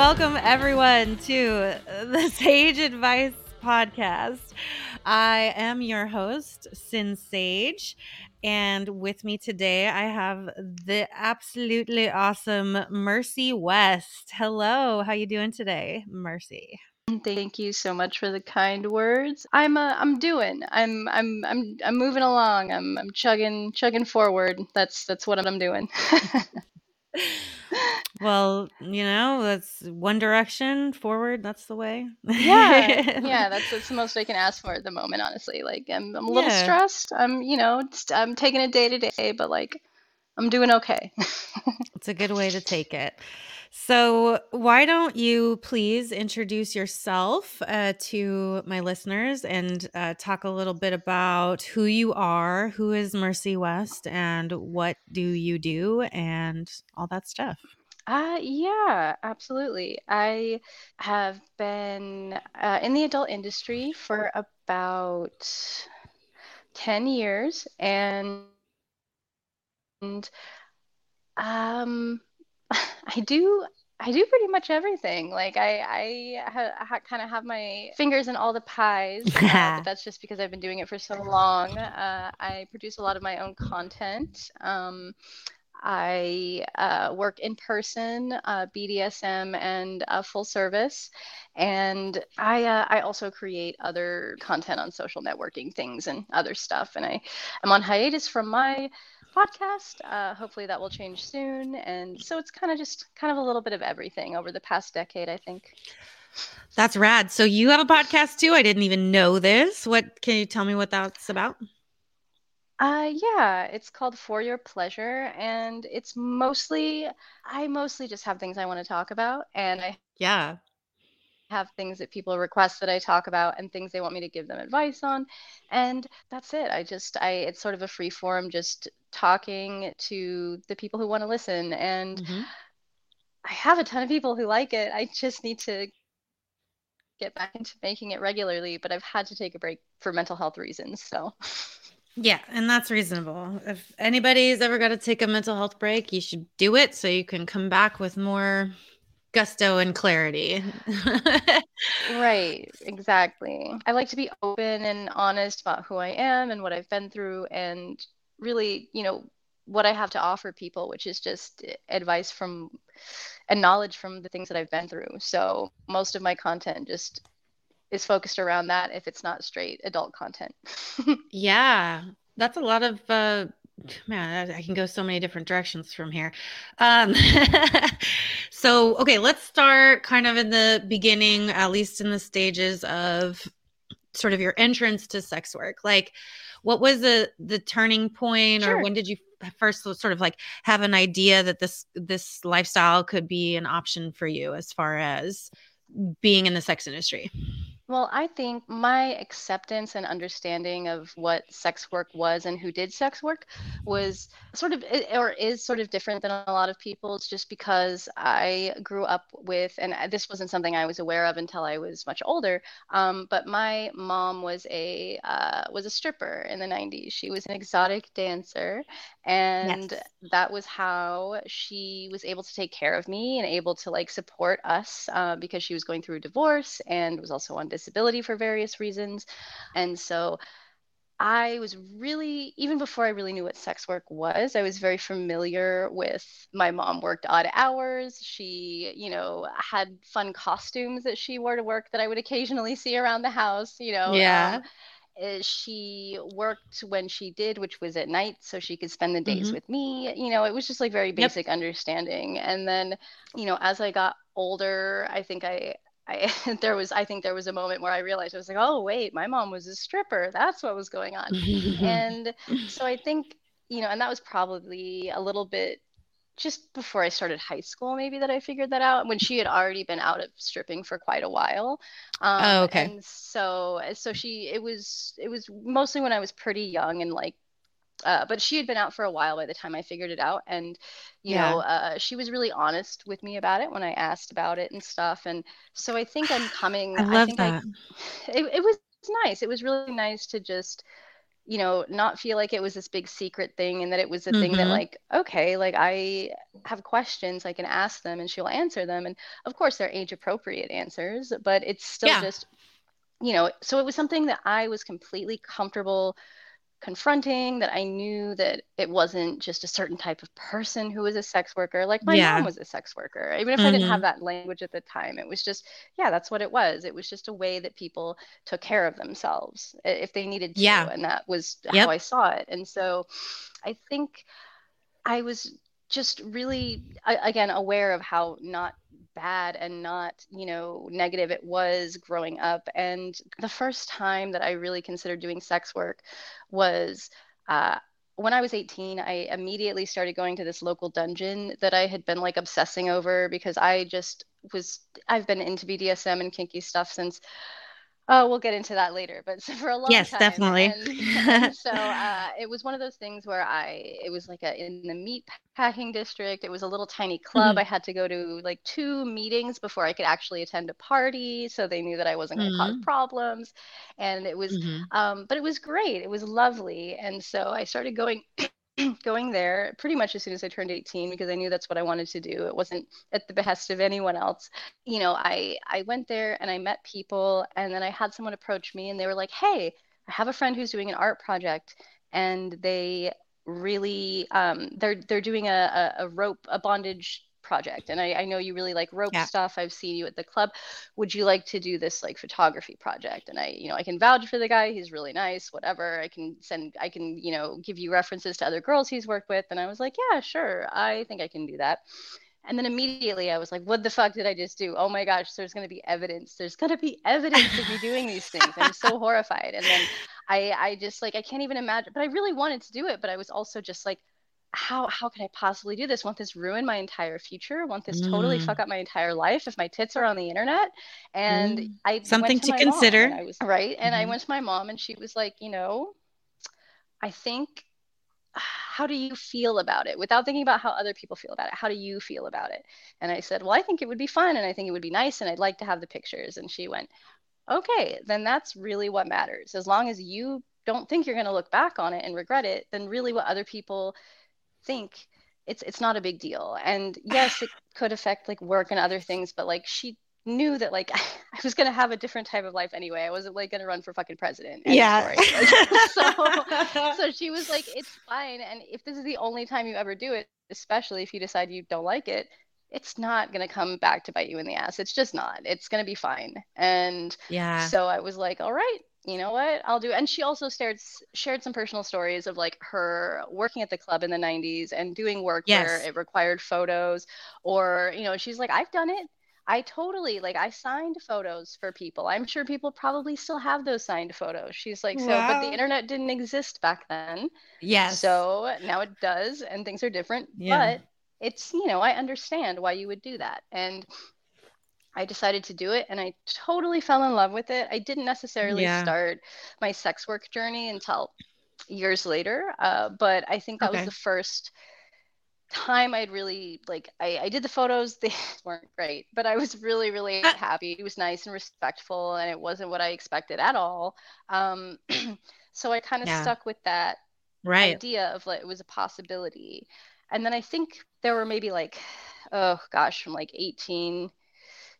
Welcome everyone to the Sage Advice Podcast. I am your host, Sinn Sage, and with me today I have the absolutely awesome Mercy West. Hello, how you doing today, Mercy? Thank you so much for the kind words. I'm uh, I'm doing. I'm I'm I'm I'm moving along. I'm I'm chugging chugging forward. That's that's what I'm doing. Well, you know, that's one direction forward. That's the way. yeah, yeah. That's that's the most I can ask for at the moment. Honestly, like I'm I'm a little Yeah. stressed. I'm you know I'm taking it day to day, but like I'm doing okay. It's a good way to take it. So, why don't you please introduce yourself uh, to my listeners and uh, talk a little bit about who you are, who is Mercy West, and what do you do, and all that stuff. Uh, yeah, absolutely. I have been uh, in the adult industry for about 10 years and um I do I do pretty much everything. Like I I ha, ha, kind of have my fingers in all the pies, uh, that's just because I've been doing it for so long. Uh, I produce a lot of my own content. Um, I uh, work in person, uh, BDSM, and uh, full service, and I uh, I also create other content on social networking things and other stuff. And I am on hiatus from my podcast. Uh, hopefully that will change soon. And so it's kind of just kind of a little bit of everything over the past decade, I think. That's rad. So, you have a podcast too? I didn't even know this. What can you tell me what that's about? Uh, yeah, it's called For Your Pleasure, and it's mostly, I mostly just have things I want to talk about, and I Yeah. have things that people request that I talk about and things they want me to give them advice on. And that's it. I just, I, it's sort of a free form, just talking to the people who want to listen. And Mhm. I have a ton of people who like it. I just need to get back into making it regularly, but I've had to take a break for mental health reasons. So, Yeah, and that's reasonable. If anybody's ever got to take a mental health break, you should do it so you can come back with more gusto and clarity. right, exactly. I like to be open and honest about who I am and what I've been through and really, you know, what I have to offer people, which is just advice from and knowledge from the things that I've been through. So most of my content just is focused around that if it's not straight adult content. yeah, that's a lot of uh man, I can go so many different directions from here. Um so okay, let's start kind of in the beginning, at least in the stages of sort of your entrance to sex work. Like what was the the turning point or when did you first sort of like have an idea that this this lifestyle could be an option for you as far as being in the sex industry? Well, I think my acceptance and understanding of what sex work was and who did sex work was sort of, or is sort of different than a lot of people's just because I grew up with, and this wasn't something I was aware of until I was much older. Um, but my mom was a uh, was a stripper in the 90s. She was an exotic dancer, and Yes. that was how she was able to take care of me and able to like support us uh, because she was going through a divorce and was also on disability for various reasons. And so I was really, even before I really knew what sex work was, I was very familiar with my mom worked odd hours. She, you know, had fun costumes that she wore to work that I would occasionally see around the house, you know. Yeah. Um, eh, she worked when she did, which was at night, so she could spend the days mm-hmm. with me. You know, it was just like very basic yep. understanding. And then, you know, as I got older, I think I I, there was I think there was a moment where I realized I was like, oh wait, my mom was a stripper. That's what was going on. and so I think, you know, and that was probably a little bit just before I started high school, maybe that I figured that out when she had already been out of stripping for quite a while. Um, oh, okay. And so, so she, it was, it was mostly when I was pretty young and like, uh, but she had been out for a while by the time I figured it out. And, you yeah. know, uh, she was really honest with me about it when I asked about it and stuff. And so I think I'm coming. I love I that. I, it, it was nice. It was really nice to just, you know not feel like it was this big secret thing and that it was a mm-hmm. thing that mm-hmm. like okay like i have questions i can ask them and she'll answer them and of course they're age appropriate answers but it's still yeah. just you know so it was something that i was completely comfortable confronting that I knew that it wasn't just a certain type of person who was a sex worker. Like my yeah. mom was a sex worker. Even if mm-hmm. I didn't have mm-hmm. that language at the time, it was just, yeah, that's what it was. It was just a way that people took care of themselves if they needed to. Yeah. And that was yep. how I saw it. And so I think I was just really, again, aware of how not bad and not, you know, negative it was growing up. And the first time that I really considered doing sex work was uh, when I was 18, I immediately started going to this local dungeon that I had been like obsessing over because I just was, I've been into BDSM and kinky stuff since Oh, we'll get into that later, but for a long yes, time. Yes, definitely. And, and so uh, it was one of those things where I, it was like a, in the meat packing district. It was a little tiny club. Mm-hmm. I had to go to like two meetings before I could actually attend a party. So they knew that I wasn't going to mm-hmm. cause problems. And it was, mm-hmm. um, but it was great. It was lovely. And so I started going going there pretty much as soon as I turned 18 because I knew that's what I wanted to do. It wasn't at the behest of anyone else. You know, I I went there and I met people and then I had someone approach me and they were like, "Hey, I have a friend who's doing an art project and they really um, they're they're doing a, a, a rope a bondage project and I, I know you really like rope yeah. stuff i've seen you at the club would you like to do this like photography project and i you know i can vouch for the guy he's really nice whatever i can send i can you know give you references to other girls he's worked with and i was like yeah sure i think i can do that and then immediately I was like, what the fuck did I just do? Oh my gosh, there's going to be evidence. There's going to be evidence of me doing these things. I'm so horrified. And then I, I just like, I can't even imagine, but I really wanted to do it. But I was also just like, how how can I possibly do this? Won't this ruin my entire future? Won't this mm. totally fuck up my entire life if my tits are on the internet? And mm. I something to, to consider. I was right, and mm-hmm. I went to my mom, and she was like, you know, I think. How do you feel about it? Without thinking about how other people feel about it, how do you feel about it? And I said, well, I think it would be fun, and I think it would be nice, and I'd like to have the pictures. And she went, okay, then that's really what matters. As long as you don't think you're going to look back on it and regret it, then really what other people think it's it's not a big deal. And yes, it could affect like work and other things, but like she knew that like I was gonna have a different type of life anyway. I wasn't like gonna run for fucking president. Yeah. so so she was like, it's fine. And if this is the only time you ever do it, especially if you decide you don't like it, it's not gonna come back to bite you in the ass. It's just not. It's gonna be fine. And yeah. So I was like, all right, you know what? I'll do and she also shared shared some personal stories of like her working at the club in the 90s and doing work yes. where it required photos or you know she's like i've done it. I totally like i signed photos for people. I'm sure people probably still have those signed photos. She's like so wow. but the internet didn't exist back then. Yes. So now it does and things are different yeah. but it's you know i understand why you would do that. And I decided to do it and I totally fell in love with it. I didn't necessarily yeah. start my sex work journey until years later, uh, but I think that okay. was the first time I'd really like I, I did the photos they weren't great but I was really really happy it was nice and respectful and it wasn't what I expected at all um, so I kind of yeah. stuck with that right. idea of like it was a possibility and then I think there were maybe like oh gosh from like 18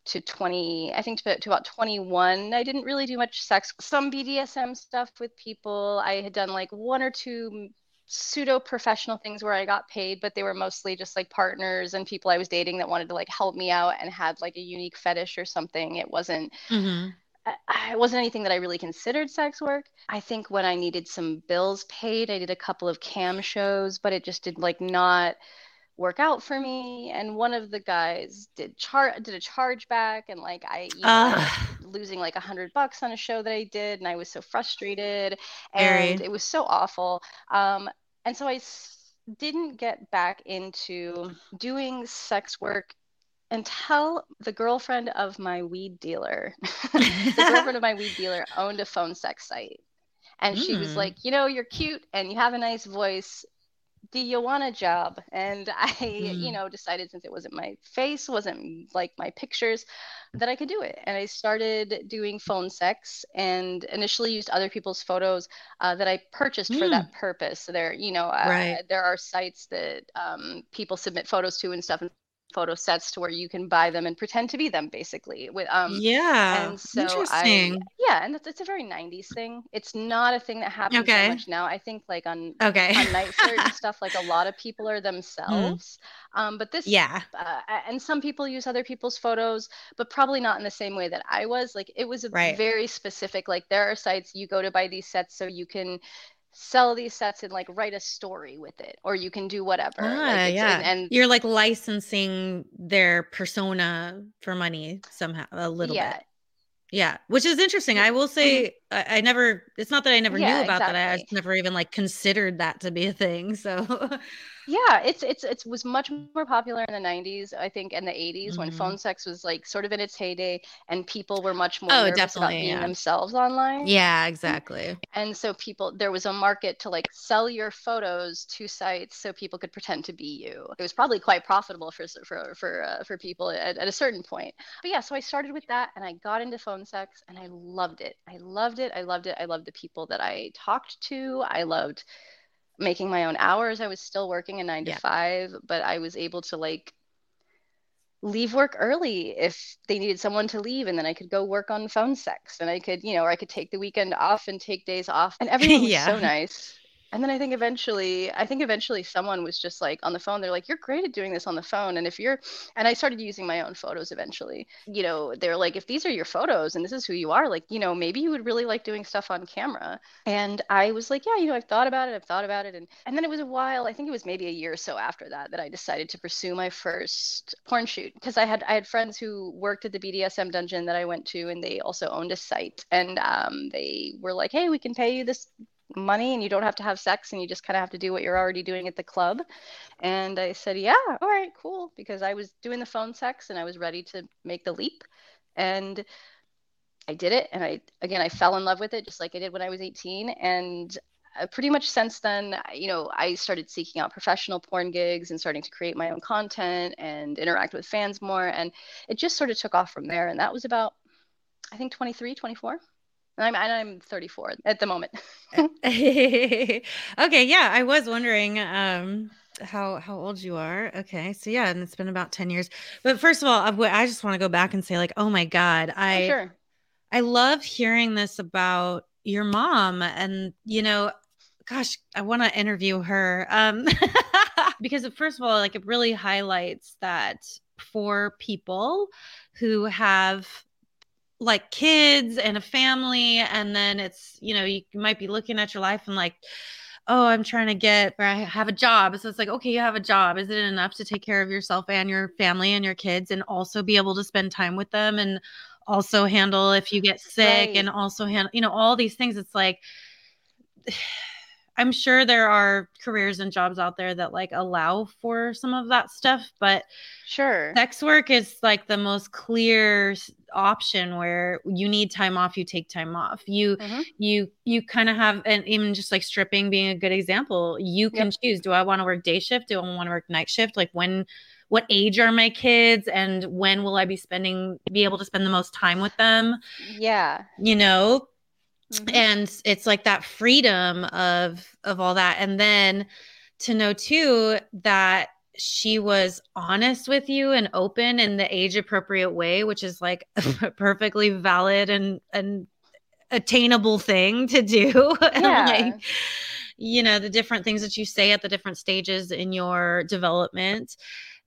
to 20 i think to, to, about 21 i didn't really do much sex some bdsm stuff with people i had done like one or two pseudo professional things where i got paid but they were mostly just like partners and people i was dating that wanted to like help me out and had like a unique fetish or something it wasn't mm-hmm. it wasn't anything that I really considered sex work. I think when I needed some bills paid, I did a couple of cam shows, but it just did like not work out for me. And one of the guys did char did a charge back, and like I, you know, losing like a hundred bucks on a show that I did, and I was so frustrated, and Very. it was so awful. Um, and so I s- didn't get back into doing sex work until the girlfriend of my weed dealer, the girlfriend of my weed dealer owned a phone sex site. And mm. she was hmm. like, you know, you're cute and you have a nice voice do you want a job? And I, mm. you know, decided since it wasn't my face, wasn't like my pictures, that I could do it. And I started doing phone sex and initially used other people's photos uh, that I purchased mm. for that mm. purpose. So there, you know, uh, right. there are sites that um, people submit photos to and stuff. And photo sets to where you can buy them and pretend to be them basically with um yeah and so interesting. I, yeah and it's, it's a very 90s thing it's not a thing that happens okay. so much now i think like on okay on night and stuff like a lot of people are mm. themselves mm. um but this yeah uh, and some people use other people's photos but probably not in the same way that i was like it was a right. very specific like there are sites you go to buy these sets so you can sell these sets and like write a story with it or you can do whatever ah, like yeah. and, and, you're like licensing their persona for money somehow a little yeah. bit. Yeah. Which is interesting. I will say I, I, never it's not that i never yeah, knew about exactly. that i just never even like considered that to be a thing so yeah it's it's it was much more popular in the 90s i think in the 80s mm-hmm. when phone sex was like sort of in its heyday and people were much more oh, definitely, about being yeah. themselves online yeah exactly and so people there was a market to like sell your photos to sites so people could pretend to be you it was probably quite profitable for for for uh, for people at, at a certain point but yeah so i started with that and i got into phone sex and i loved it i loved it i loved it i loved the people that i talked to i loved making my own hours. I was still working a nine yeah. to five, but I was able to like leave work early if they needed someone to leave and then I could go work on phone sex and I could, you know, or I could take the weekend off and take days off. And everyone was yeah. so nice and then I think eventually, I think eventually someone was just like on the phone. They're like, "You're great at doing this on the phone." And if you're, and I started using my own photos eventually. You know, they're like, if these are your photos and this is who you are, like, you know, maybe you would really like doing stuff on camera. And I was like, yeah, you know, I've thought about it. I've thought about it. And and then it was a while. I think it was maybe a year or so after that that I decided to pursue my first porn shoot because I had I had friends who worked at the BDSM dungeon that I went to, and they also owned a site, and um, they were like, hey, we can pay you this money and you don't have to have sex and you just kind of have to do what you're already doing at the club. And I said, yeah, all right, cool. Because I was doing the phone sex and I was ready to make the leap. And I did it. And I, again, I fell in love with it just like I did when I was 18. And uh, pretty much since then, you know, I started seeking out professional porn gigs and starting to create my own content and interact with fans more. And it just sort of took off from there. And that was about, I think, 23, 24. I'm and I'm 34 at the moment. okay, yeah, I was wondering um how how old you are. Okay, so yeah, and it's been about 10 years. But first of all, I, just want to go back and say like, oh my god, oh, I sure. I love hearing this about your mom, and you know, gosh, I want to interview her um because first of all, like it really highlights that for people who have like kids and a family and then it's you know you might be looking at your life and like oh i'm trying to get or i have a job so it's like okay you have a job is it enough to take care of yourself and your family and your kids and also be able to spend time with them and also handle if you get sick right. and also handle you know all these things it's like I'm sure there are careers and jobs out there that like allow for some of that stuff, but sure. Sex work is like the most clear option where you need time off, you take time off. You mm-hmm. you you kind of have and even just like stripping being a good example. You can yep. choose do I want to work day shift? Do I want to work night shift? Like when what age are my kids and when will I be spending be able to spend the most time with them? Yeah. You know, Mm-hmm. And it's like that freedom of of all that. And then to know too that she was honest with you and open in the age appropriate way, which is like a perfectly valid and and attainable thing to do. Yeah. like, you know, the different things that you say at the different stages in your development.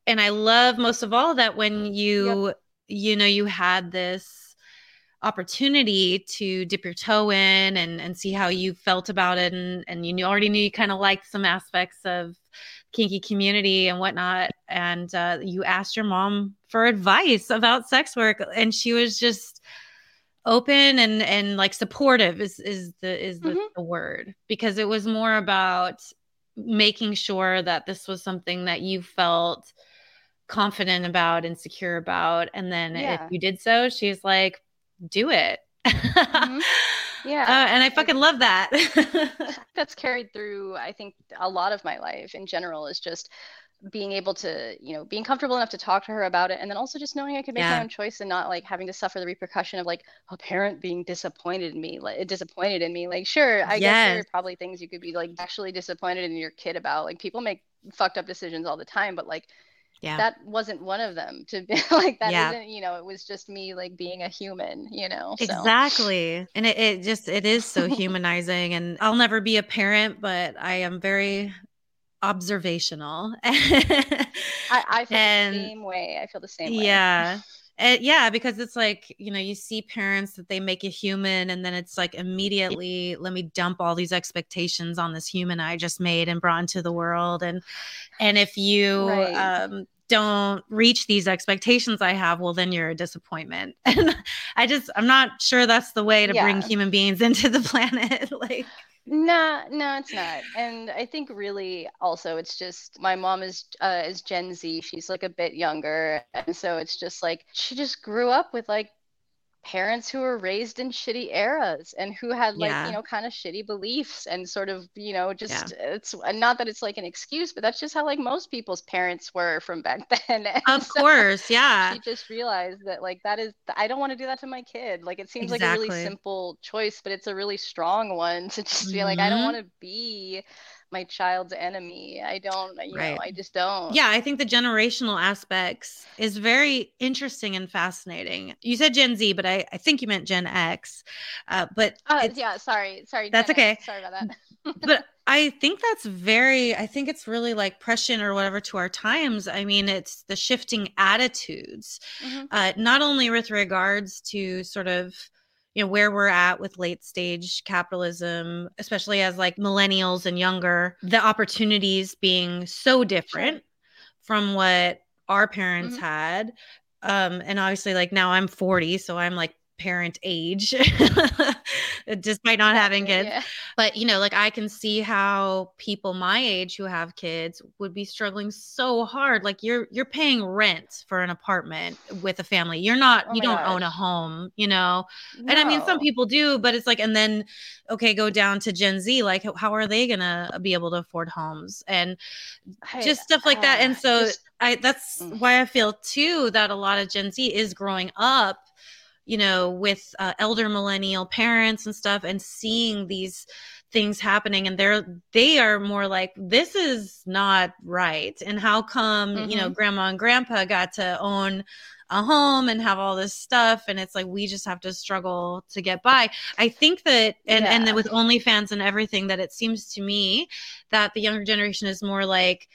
And I love most of all that when you, yep. you know, you had this opportunity to dip your toe in and and see how you felt about it and and you already knew you kind of liked some aspects of kinky community and whatnot and uh, you asked your mom for advice about sex work and she was just open and and like supportive is is the is the, mm-hmm. the word because it was more about making sure that this was something that you felt confident about and secure about and then yeah. if you did so she's like do it. mm-hmm. Yeah. Uh, and I fucking love that. that's carried through, I think, a lot of my life in general is just being able to, you know, being comfortable enough to talk to her about it. And then also just knowing I could make yeah. my own choice and not like having to suffer the repercussion of like a parent being disappointed in me, like it disappointed in me. Like, sure, I yes. guess there are probably things you could be like actually disappointed in your kid about. Like, people make fucked up decisions all the time, but like, yeah. that wasn't one of them to be like that yeah. not you know it was just me like being a human you know so. exactly and it, it just it is so humanizing and i'll never be a parent but i am very observational I, I feel and, the same way i feel the same way yeah and yeah because it's like you know you see parents that they make a human and then it's like immediately let me dump all these expectations on this human i just made and brought into the world and and if you right. um don't reach these expectations I have, well, then you're a disappointment. And I just, I'm not sure that's the way to yeah. bring human beings into the planet. like, no, no, it's not. And I think really also it's just my mom is uh, is Gen Z. She's like a bit younger, and so it's just like she just grew up with like parents who were raised in shitty eras and who had like yeah. you know kind of shitty beliefs and sort of you know just yeah. it's not that it's like an excuse but that's just how like most people's parents were from back then and of so course yeah she just realized that like that is i don't want to do that to my kid like it seems exactly. like a really simple choice but it's a really strong one to just be mm-hmm. like i don't mm-hmm. want to be my child's enemy. I don't, you right. know, I just don't. Yeah, I think the generational aspects is very interesting and fascinating. You said Gen Z, but I, I think you meant Gen X. Uh, but uh, yeah, sorry, sorry. That's Gen okay. X. Sorry about that. but I think that's very, I think it's really like prescient or whatever to our times. I mean, it's the shifting attitudes, mm-hmm. uh, not only with regards to sort of you know where we're at with late stage capitalism especially as like millennials and younger the opportunities being so different from what our parents mm-hmm. had um and obviously like now i'm 40 so i'm like parent age despite not having kids yeah. but you know like i can see how people my age who have kids would be struggling so hard like you're you're paying rent for an apartment with a family you're not oh you don't gosh. own a home you know no. and i mean some people do but it's like and then okay go down to gen z like how are they gonna be able to afford homes and just stuff like uh, that and so just, i that's mm. why i feel too that a lot of gen z is growing up you know, with uh, elder millennial parents and stuff, and seeing these things happening, and they're they are more like, this is not right, and how come mm-hmm. you know, mm-hmm. grandma and grandpa got to own a home and have all this stuff and it's like we just have to struggle to get by i think that and yeah. and then with onlyfans and everything that it seems to me that the younger generation is more like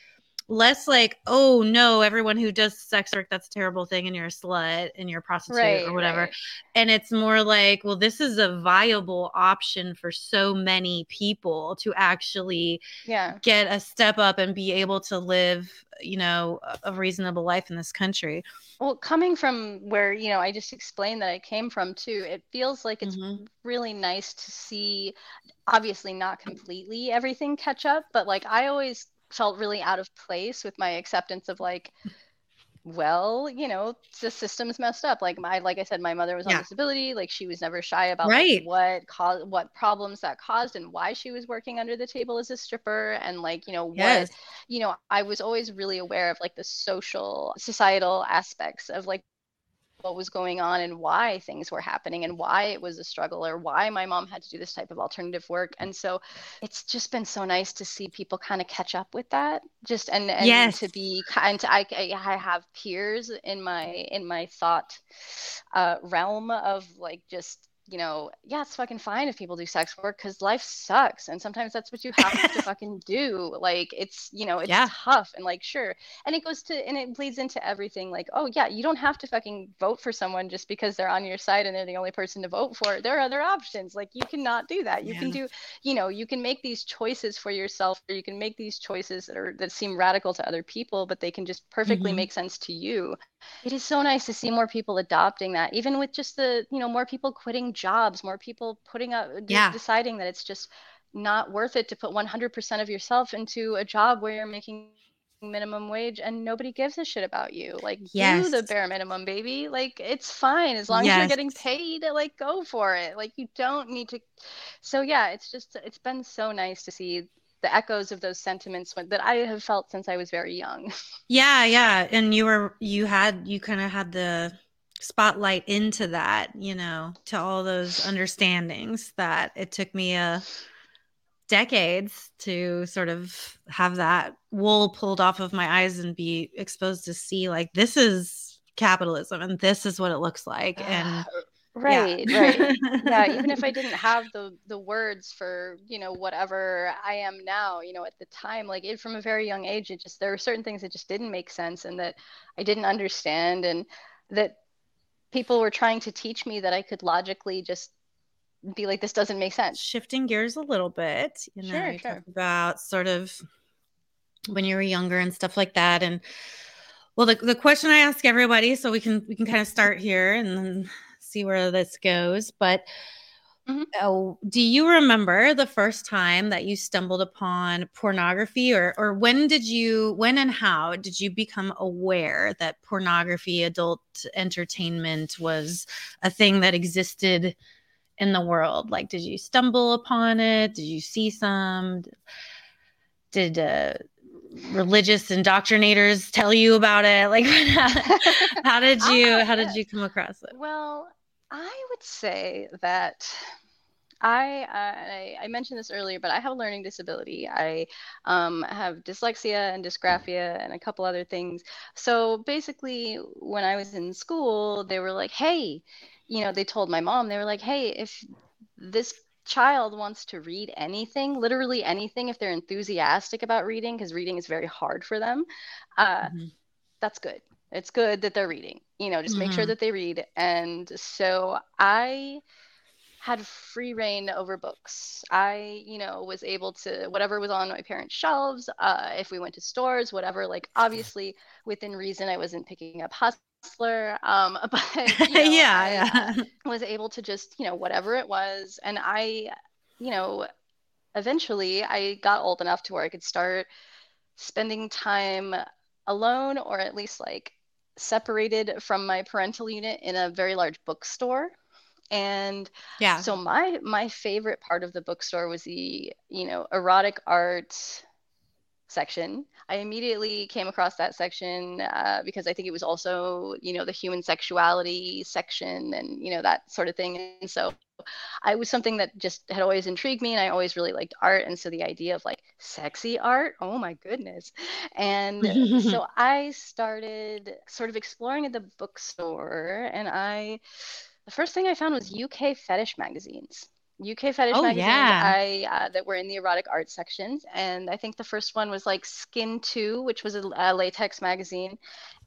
less like, oh no, everyone who does sex work, that's a terrible thing, and you're a slut and you're a prostitute right, or whatever. Right. And it's more like, well, this is a viable option for so many people to actually yeah. get a step up and be able to live, you know, a reasonable life in this country. Well, coming from where, you know, I just explained that I came from too, it feels like it's mm-hmm. really nice to see obviously not completely everything catch up, but like I always felt really out of place with my acceptance of like well you know the system's messed up like my like i said my mother was on yeah. disability like she was never shy about right. like, what caused what problems that caused and why she was working under the table as a stripper and like you know yes. what you know i was always really aware of like the social societal aspects of like what was going on and why things were happening and why it was a struggle or why my mom had to do this type of alternative work and so it's just been so nice to see people kind of catch up with that just and, and yes. to be kind I, I have peers in my in my thought uh, realm of like just you know, yeah, it's fucking fine if people do sex work because life sucks. And sometimes that's what you have to fucking do. Like, it's, you know, it's yeah. tough and like, sure. And it goes to, and it bleeds into everything. Like, oh, yeah, you don't have to fucking vote for someone just because they're on your side and they're the only person to vote for. There are other options. Like, you cannot do that. You yeah. can do, you know, you can make these choices for yourself or you can make these choices that are, that seem radical to other people, but they can just perfectly mm-hmm. make sense to you. It is so nice to see more people adopting that, even with just the, you know, more people quitting jobs, more people putting up, yeah. deciding that it's just not worth it to put 100% of yourself into a job where you're making minimum wage and nobody gives a shit about you. Like yes. do the bare minimum, baby. Like it's fine as long yes. as you're getting paid. Like go for it. Like you don't need to. So yeah, it's just it's been so nice to see the echoes of those sentiments that I have felt since I was very young. Yeah, yeah, and you were you had you kind of had the spotlight into that, you know, to all those understandings that it took me a uh, decades to sort of have that wool pulled off of my eyes and be exposed to see like this is capitalism and this is what it looks like and right yeah. right yeah even if i didn't have the the words for you know whatever i am now you know at the time like it from a very young age it just there were certain things that just didn't make sense and that i didn't understand and that people were trying to teach me that i could logically just be like this doesn't make sense shifting gears a little bit you know sure, you sure. talk about sort of when you were younger and stuff like that and well the, the question i ask everybody so we can we can kind of start here and then see where this goes. But mm-hmm. uh, do you remember the first time that you stumbled upon pornography, or or when did you, when and how did you become aware that pornography, adult entertainment, was a thing that existed? in the world like did you stumble upon it did you see some did uh, religious indoctrinators tell you about it like how did you how did you come across it well I would say that I, uh, I, I mentioned this earlier, but I have a learning disability. I um, have dyslexia and dysgraphia and a couple other things. So basically, when I was in school, they were like, "Hey," you know, they told my mom, they were like, "Hey, if this child wants to read anything, literally anything, if they're enthusiastic about reading, because reading is very hard for them, uh, mm-hmm. that's good it's good that they're reading you know just mm-hmm. make sure mm-hmm. that they read and so i had free reign over books i you know was able to whatever was on my parents shelves uh, if we went to stores whatever like obviously within reason i wasn't picking up hustler um but you know, yeah I, yeah was able to just you know whatever it was and i you know eventually i got old enough to where i could start spending time alone or at least like separated from my parental unit in a very large bookstore. And yeah. so my my favorite part of the bookstore was the you know erotic art section i immediately came across that section uh, because i think it was also you know the human sexuality section and you know that sort of thing and so I was something that just had always intrigued me, and I always really liked art. And so the idea of like sexy art, oh my goodness! And so I started sort of exploring at the bookstore, and I the first thing I found was UK fetish magazines. UK fetish oh, magazines yeah. I uh, that were in the erotic art sections, and I think the first one was like Skin Two, which was a, a latex magazine,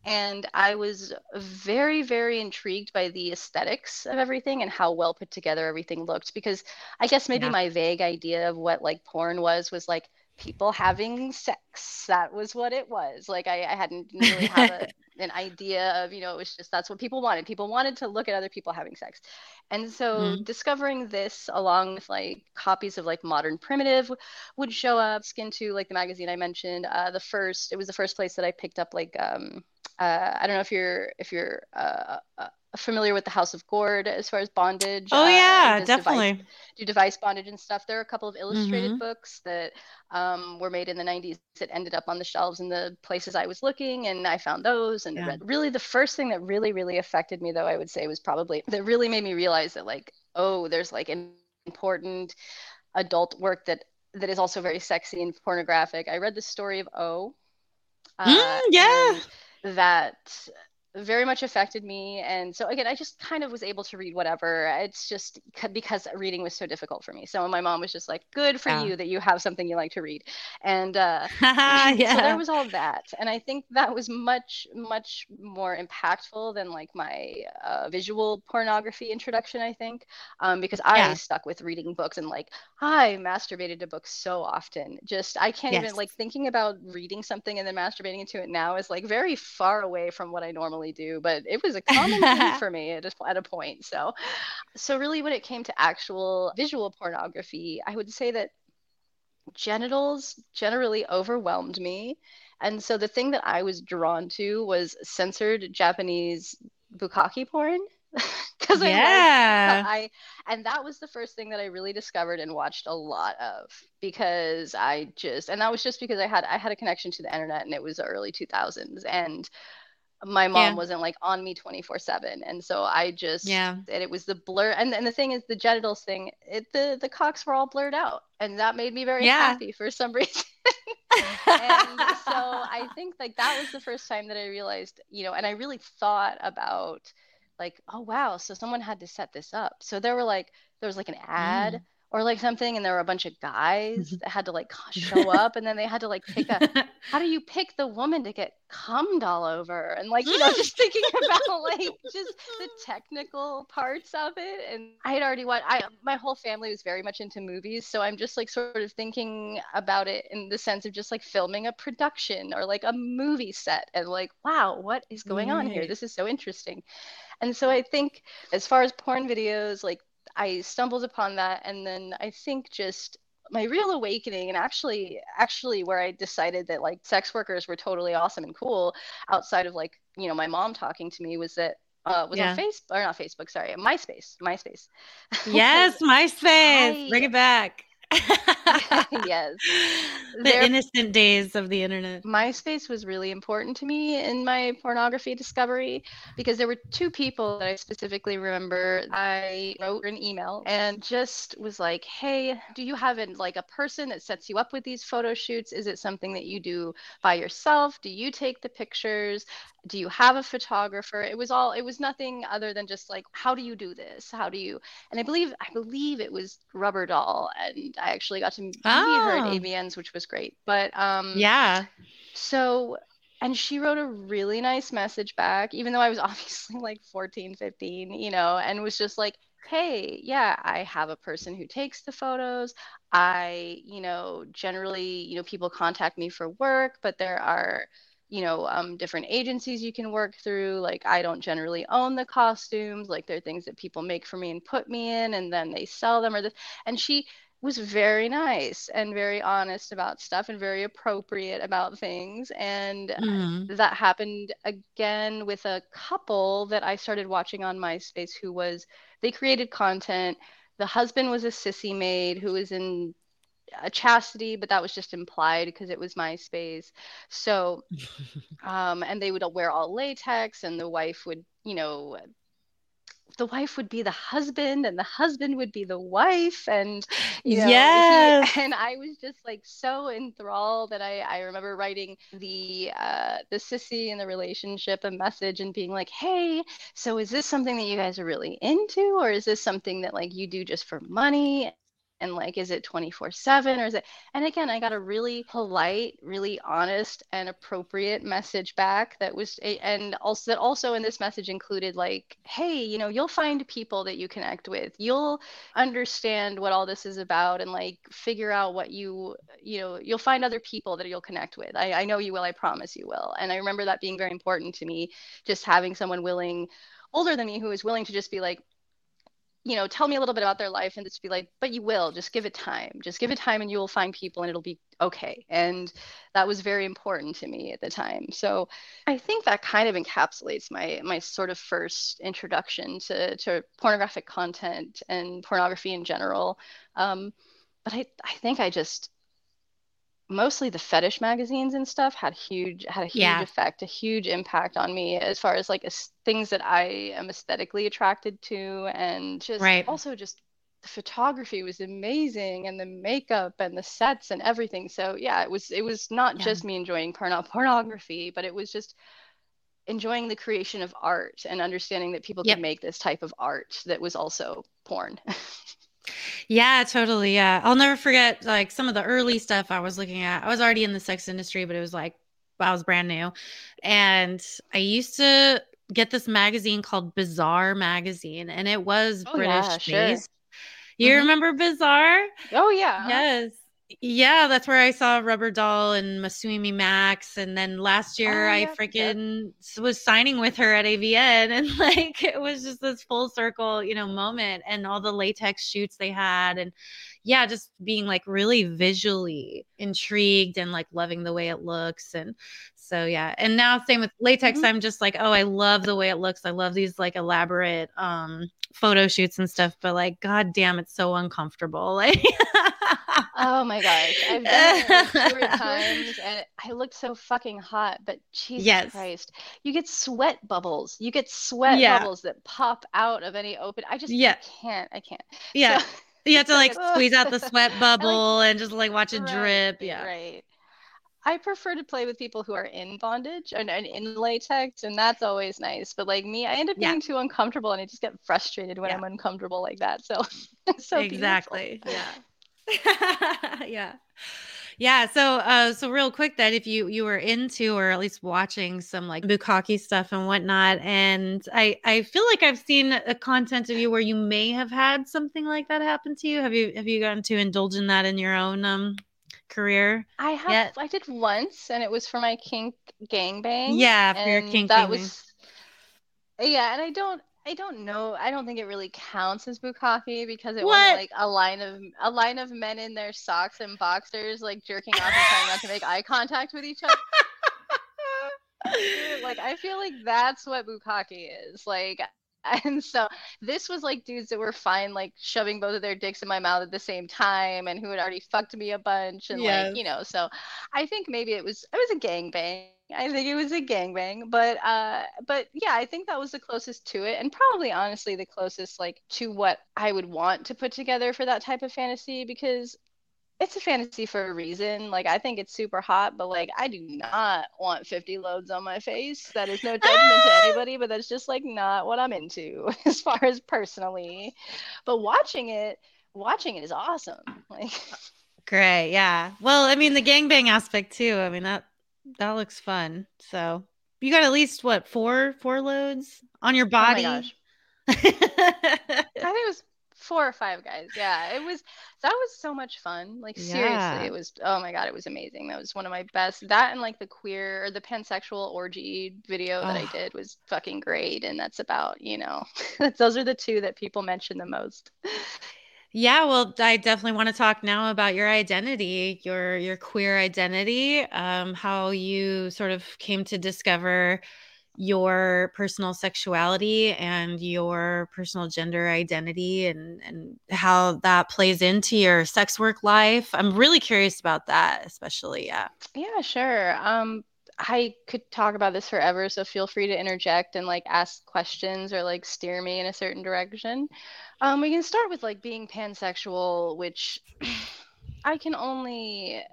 and I was very, very intrigued by the aesthetics of everything and how well put together everything looked. Because I guess maybe yeah. my vague idea of what like porn was was like people having sex. That was what it was. Like I, I hadn't really have a, an idea of, you know, it was just that's what people wanted. People wanted to look at other people having sex. And so mm-hmm. discovering this along with like copies of like Modern Primitive would show up, Skin 2, like the magazine I mentioned. Uh, the first, it was the first place that I picked up like um uh, I don't know if you're if you're uh, uh, familiar with the House of Gord as far as bondage. Oh yeah, definitely. Device, do device bondage and stuff. There are a couple of illustrated mm-hmm. books that um, were made in the 90s that ended up on the shelves in the places I was looking, and I found those and yeah. read. Really, the first thing that really really affected me, though, I would say was probably that really made me realize that like, oh, there's like an important adult work that that is also very sexy and pornographic. I read the story of O. Uh, mm, yeah. That very much affected me. And so again, I just kind of was able to read whatever. It's just because reading was so difficult for me. So my mom was just like, "Good for yeah. you that you have something you like to read," and uh, yeah. so there was all that. And I think that was much much more impactful than like my uh, visual pornography introduction. I think um, because I yeah. stuck with reading books and like I masturbated to books so often. Just I can't yes. even like thinking about reading something and then masturbating into it now is like very far away from what I normally normally do, but it was a common thing for me at a, at a point. So, so really, when it came to actual visual pornography, I would say that genitals generally overwhelmed me. And so the thing that I was drawn to was censored Japanese bukkake porn. because yeah. I, I and that was the first thing that I really discovered and watched a lot of because I just and that was just because I had I had a connection to the internet and it was the early 2000s and my mom yeah. wasn't like on me 24 7 and so i just yeah and it was the blur and, and the thing is the genitals thing it the the cocks were all blurred out and that made me very yeah. happy for some reason and so i think like that was the first time that i realized you know and i really thought about like oh wow so someone had to set this up so there were like there was like an ad mm or like something and there were a bunch of guys mm-hmm. that had to like show up and then they had to like pick a how do you pick the woman to get cummed all over? And like you know just thinking about like just the technical parts of it and i had already watched i my whole family was very much into movies so i'm just like sort of thinking about it in the sense of just like filming a production or like a movie set and like wow what is going right. on here? This is so interesting. And so I think as far as porn videos, like I stumbled upon that, and then I think just my real awakening and actually actually where i decided that like sex workers were totally awesome and cool outside of like you know my mom talking to me was that uh, was yeah. on Facebook or not Facebook, sorry, MySpace, MySpace. Yes, MySpace, I, bring it back. yes. The there, innocent days of the internet. MySpace was really important to me in my pornography discovery because there were two people that I specifically remember. I wrote an email and just was like, "Hey, do you have an, like a person that sets you up with these photo shoots? Is it something that you do by yourself? Do you take the pictures? do you have a photographer it was all it was nothing other than just like how do you do this how do you and i believe i believe it was rubber doll and i actually got to meet oh. her at oh. avn's which was great but um yeah so and she wrote a really nice message back even though i was obviously like 14 15 you know and was just like hey yeah i have a person who takes the photos i you know generally you know people contact me for work but there are you know um, different agencies you can work through like i don't generally own the costumes like they're things that people make for me and put me in and then they sell them or this and she was very nice and very honest about stuff and very appropriate about things and mm-hmm. that happened again with a couple that i started watching on myspace who was they created content the husband was a sissy maid who was in a chastity, but that was just implied because it was MySpace. So, um, and they would wear all latex, and the wife would, you know, the wife would be the husband, and the husband would be the wife, and you know, yes. He, and I was just like so enthralled that I I remember writing the uh, the sissy and the relationship a message and being like, hey, so is this something that you guys are really into, or is this something that like you do just for money? And like is it 24 7 or is it and again i got a really polite really honest and appropriate message back that was and also that also in this message included like hey you know you'll find people that you connect with. You'll understand what all this is about and like figure out what you you know you'll find other people that you'll connect with. I, I know you will i promise you will. And i remember that being very important to me just having someone willing older than me who is willing to just be like you know, tell me a little bit about their life and just be like, but you will, just give it time. Just give it time and you will find people and it'll be okay. And that was very important to me at the time. So I think that kind of encapsulates my my sort of first introduction to, to pornographic content and pornography in general. Um, but I, I think I just mostly the fetish magazines and stuff had huge had a huge yeah. effect a huge impact on me as far as like things that i am aesthetically attracted to and just right. also just the photography was amazing and the makeup and the sets and everything so yeah it was it was not yeah. just me enjoying porno- pornography but it was just enjoying the creation of art and understanding that people yep. could make this type of art that was also porn. yeah, totally. Yeah. I'll never forget like some of the early stuff I was looking at. I was already in the sex industry, but it was like I was brand new. And I used to get this magazine called Bizarre Magazine, and it was oh, British yeah, sure. based. You mm-hmm. remember Bizarre? Oh yeah. Yes. Yeah, that's where I saw Rubber Doll and Masumi Max, and then last year oh, I freaking was signing with her at AVN, and like it was just this full circle, you know, moment, and all the latex shoots they had, and yeah, just being like really visually intrigued and like loving the way it looks, and so yeah, and now same with latex, mm-hmm. I'm just like, oh, I love the way it looks. I love these like elaborate um photo shoots and stuff, but like, god damn, it's so uncomfortable, like. Oh my gosh. I've done it three times and I looked so fucking hot, but Jesus yes. Christ. You get sweat bubbles. You get sweat yeah. bubbles that pop out of any open. I just yeah. Can't. I can't. Yeah. So, you have to like squeeze out the sweat bubble like, and just like watch it right, drip. Yeah. Right. I prefer to play with people who are in bondage and, and, in latex, and that's always nice. But like me, I end up being yeah. too uncomfortable, and I just get frustrated when yeah. I'm uncomfortable like that. So, so exactly, beautiful. yeah. yeah. Yeah, so uh so real quick that if you you were into or at least watching some like bukkake stuff and whatnot, and I I feel like I've seen a content of you where you may have had something like that happen to you. Have you have you gotten to indulge in that in your own um career? I have yet? I did once and it was for my kink gangbang. Yeah, for your kink that was yeah, and I don't I don't know. I don't think it really counts as bukkake because it what? wasn't like a line of a line of men in their socks and boxers like jerking off and trying not to make eye contact with each other. like I feel like that's what bukkake is. Like and so this was like dudes that were fine like shoving both of their dicks in my mouth at the same time and who had already fucked me a bunch and yes. like you know so i think maybe it was it was a gangbang I think it was a gangbang, but uh, but yeah, I think that was the closest to it, and probably honestly the closest like to what I would want to put together for that type of fantasy because it's a fantasy for a reason. Like I think it's super hot, but like I do not want 50 loads on my face. That is no judgment to anybody, but that's just like not what I'm into as far as personally. But watching it, watching it is awesome. Like Great, yeah. Well, I mean the gangbang aspect too. I mean that that looks fun. So you got at least what four four loads on your oh body? Oh I think it was four or five guys. Yeah, it was that was so much fun. Like seriously, yeah. it was. Oh my god, it was amazing. That was one of my best. That and like the queer or the pansexual orgy video that oh. I did was fucking great. And that's about you know, those are the two that people mention the most. Yeah, well, I definitely want to talk now about your identity, your your queer identity, um, how you sort of came to discover your personal sexuality and your personal gender identity and and how that plays into your sex work life. I'm really curious about that, especially. Yeah. Yeah, sure. Um I could talk about this forever, so feel free to interject and like ask questions or like steer me in a certain direction. Um, we can start with like being pansexual, which I can only,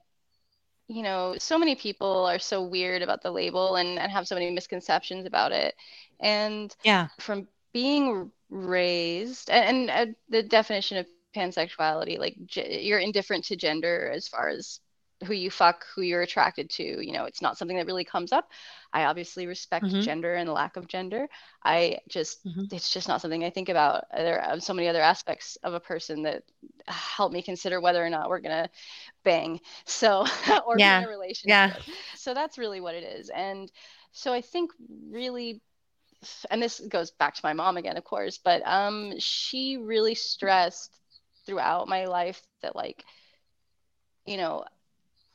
you know, so many people are so weird about the label and, and have so many misconceptions about it. And yeah, from being raised and, and uh, the definition of pansexuality, like g- you're indifferent to gender as far as who you fuck, who you're attracted to. You know, it's not something that really comes up. I obviously respect mm-hmm. gender and the lack of gender. I just, mm-hmm. it's just not something I think about. There are so many other aspects of a person that help me consider whether or not we're gonna bang. So, or yeah. be in a relationship. Yeah. So that's really what it is. And so I think really and this goes back to my mom again, of course, but um, she really stressed throughout my life that like, you know,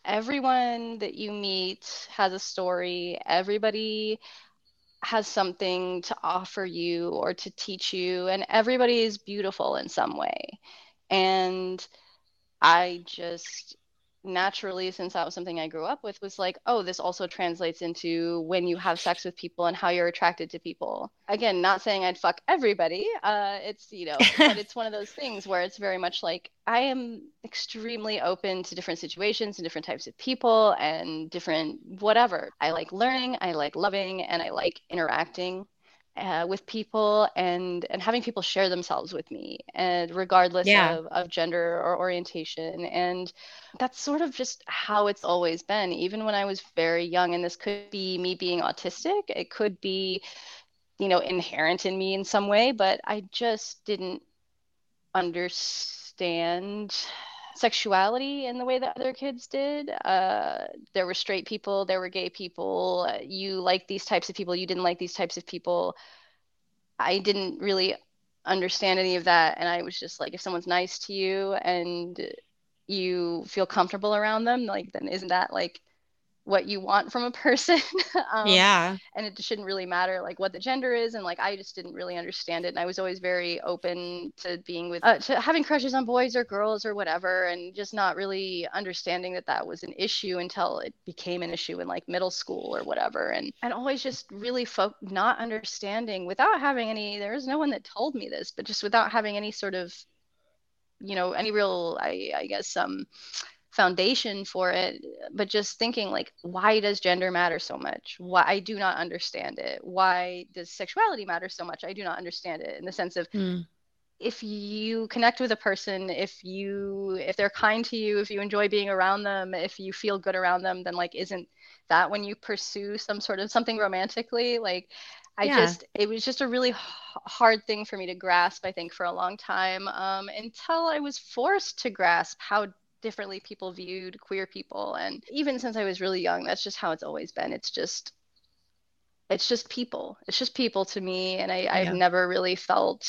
everyone that you meet has a story. Everybody has something to offer you or to teach you, and everybody is beautiful in some way. And I just naturally since that was something i grew up with was like oh this also translates into when you have sex with people and how you're attracted to people. Again not saying i'd fuck everybody uh it's you know but it's one of those things where it's very much like i am extremely open to different situations and different types of people and different whatever. I like learning i like loving and i like interacting uh, with people and and having people share themselves with me and regardless yeah. of, of gender or orientation and that's sort of just how it's always been even when i was very young and this could be me being autistic it could be you know inherent in me in some way but i just didn't understand sexuality in the way that other kids did. Uh, there were straight people, there were gay people. You liked these types of people, you didn't like these types of people. I didn't really understand any of that. And I was just like, if someone's nice to you and you feel comfortable around them, like, then isn't that like what you want from a person. um, yeah. And it shouldn't really matter like what the gender is. And like, I just didn't really understand it. And I was always very open to being with, uh, to having crushes on boys or girls or whatever. And just not really understanding that that was an issue until it became an issue in like middle school or whatever. And, and always just really fo- not understanding without having any, there was no one that told me this, but just without having any sort of, you know, any real, I, I guess, um, foundation for it but just thinking like why does gender matter so much why i do not understand it why does sexuality matter so much i do not understand it in the sense of mm. if you connect with a person if you if they're kind to you if you enjoy being around them if you feel good around them then like isn't that when you pursue some sort of something romantically like I yeah. just, it was just a really h- hard thing for me to grasp, I think, for a long time um, until I was forced to grasp how differently people viewed queer people and even since i was really young that's just how it's always been. It's just it's just people. It's just people to me and I, i've never really felt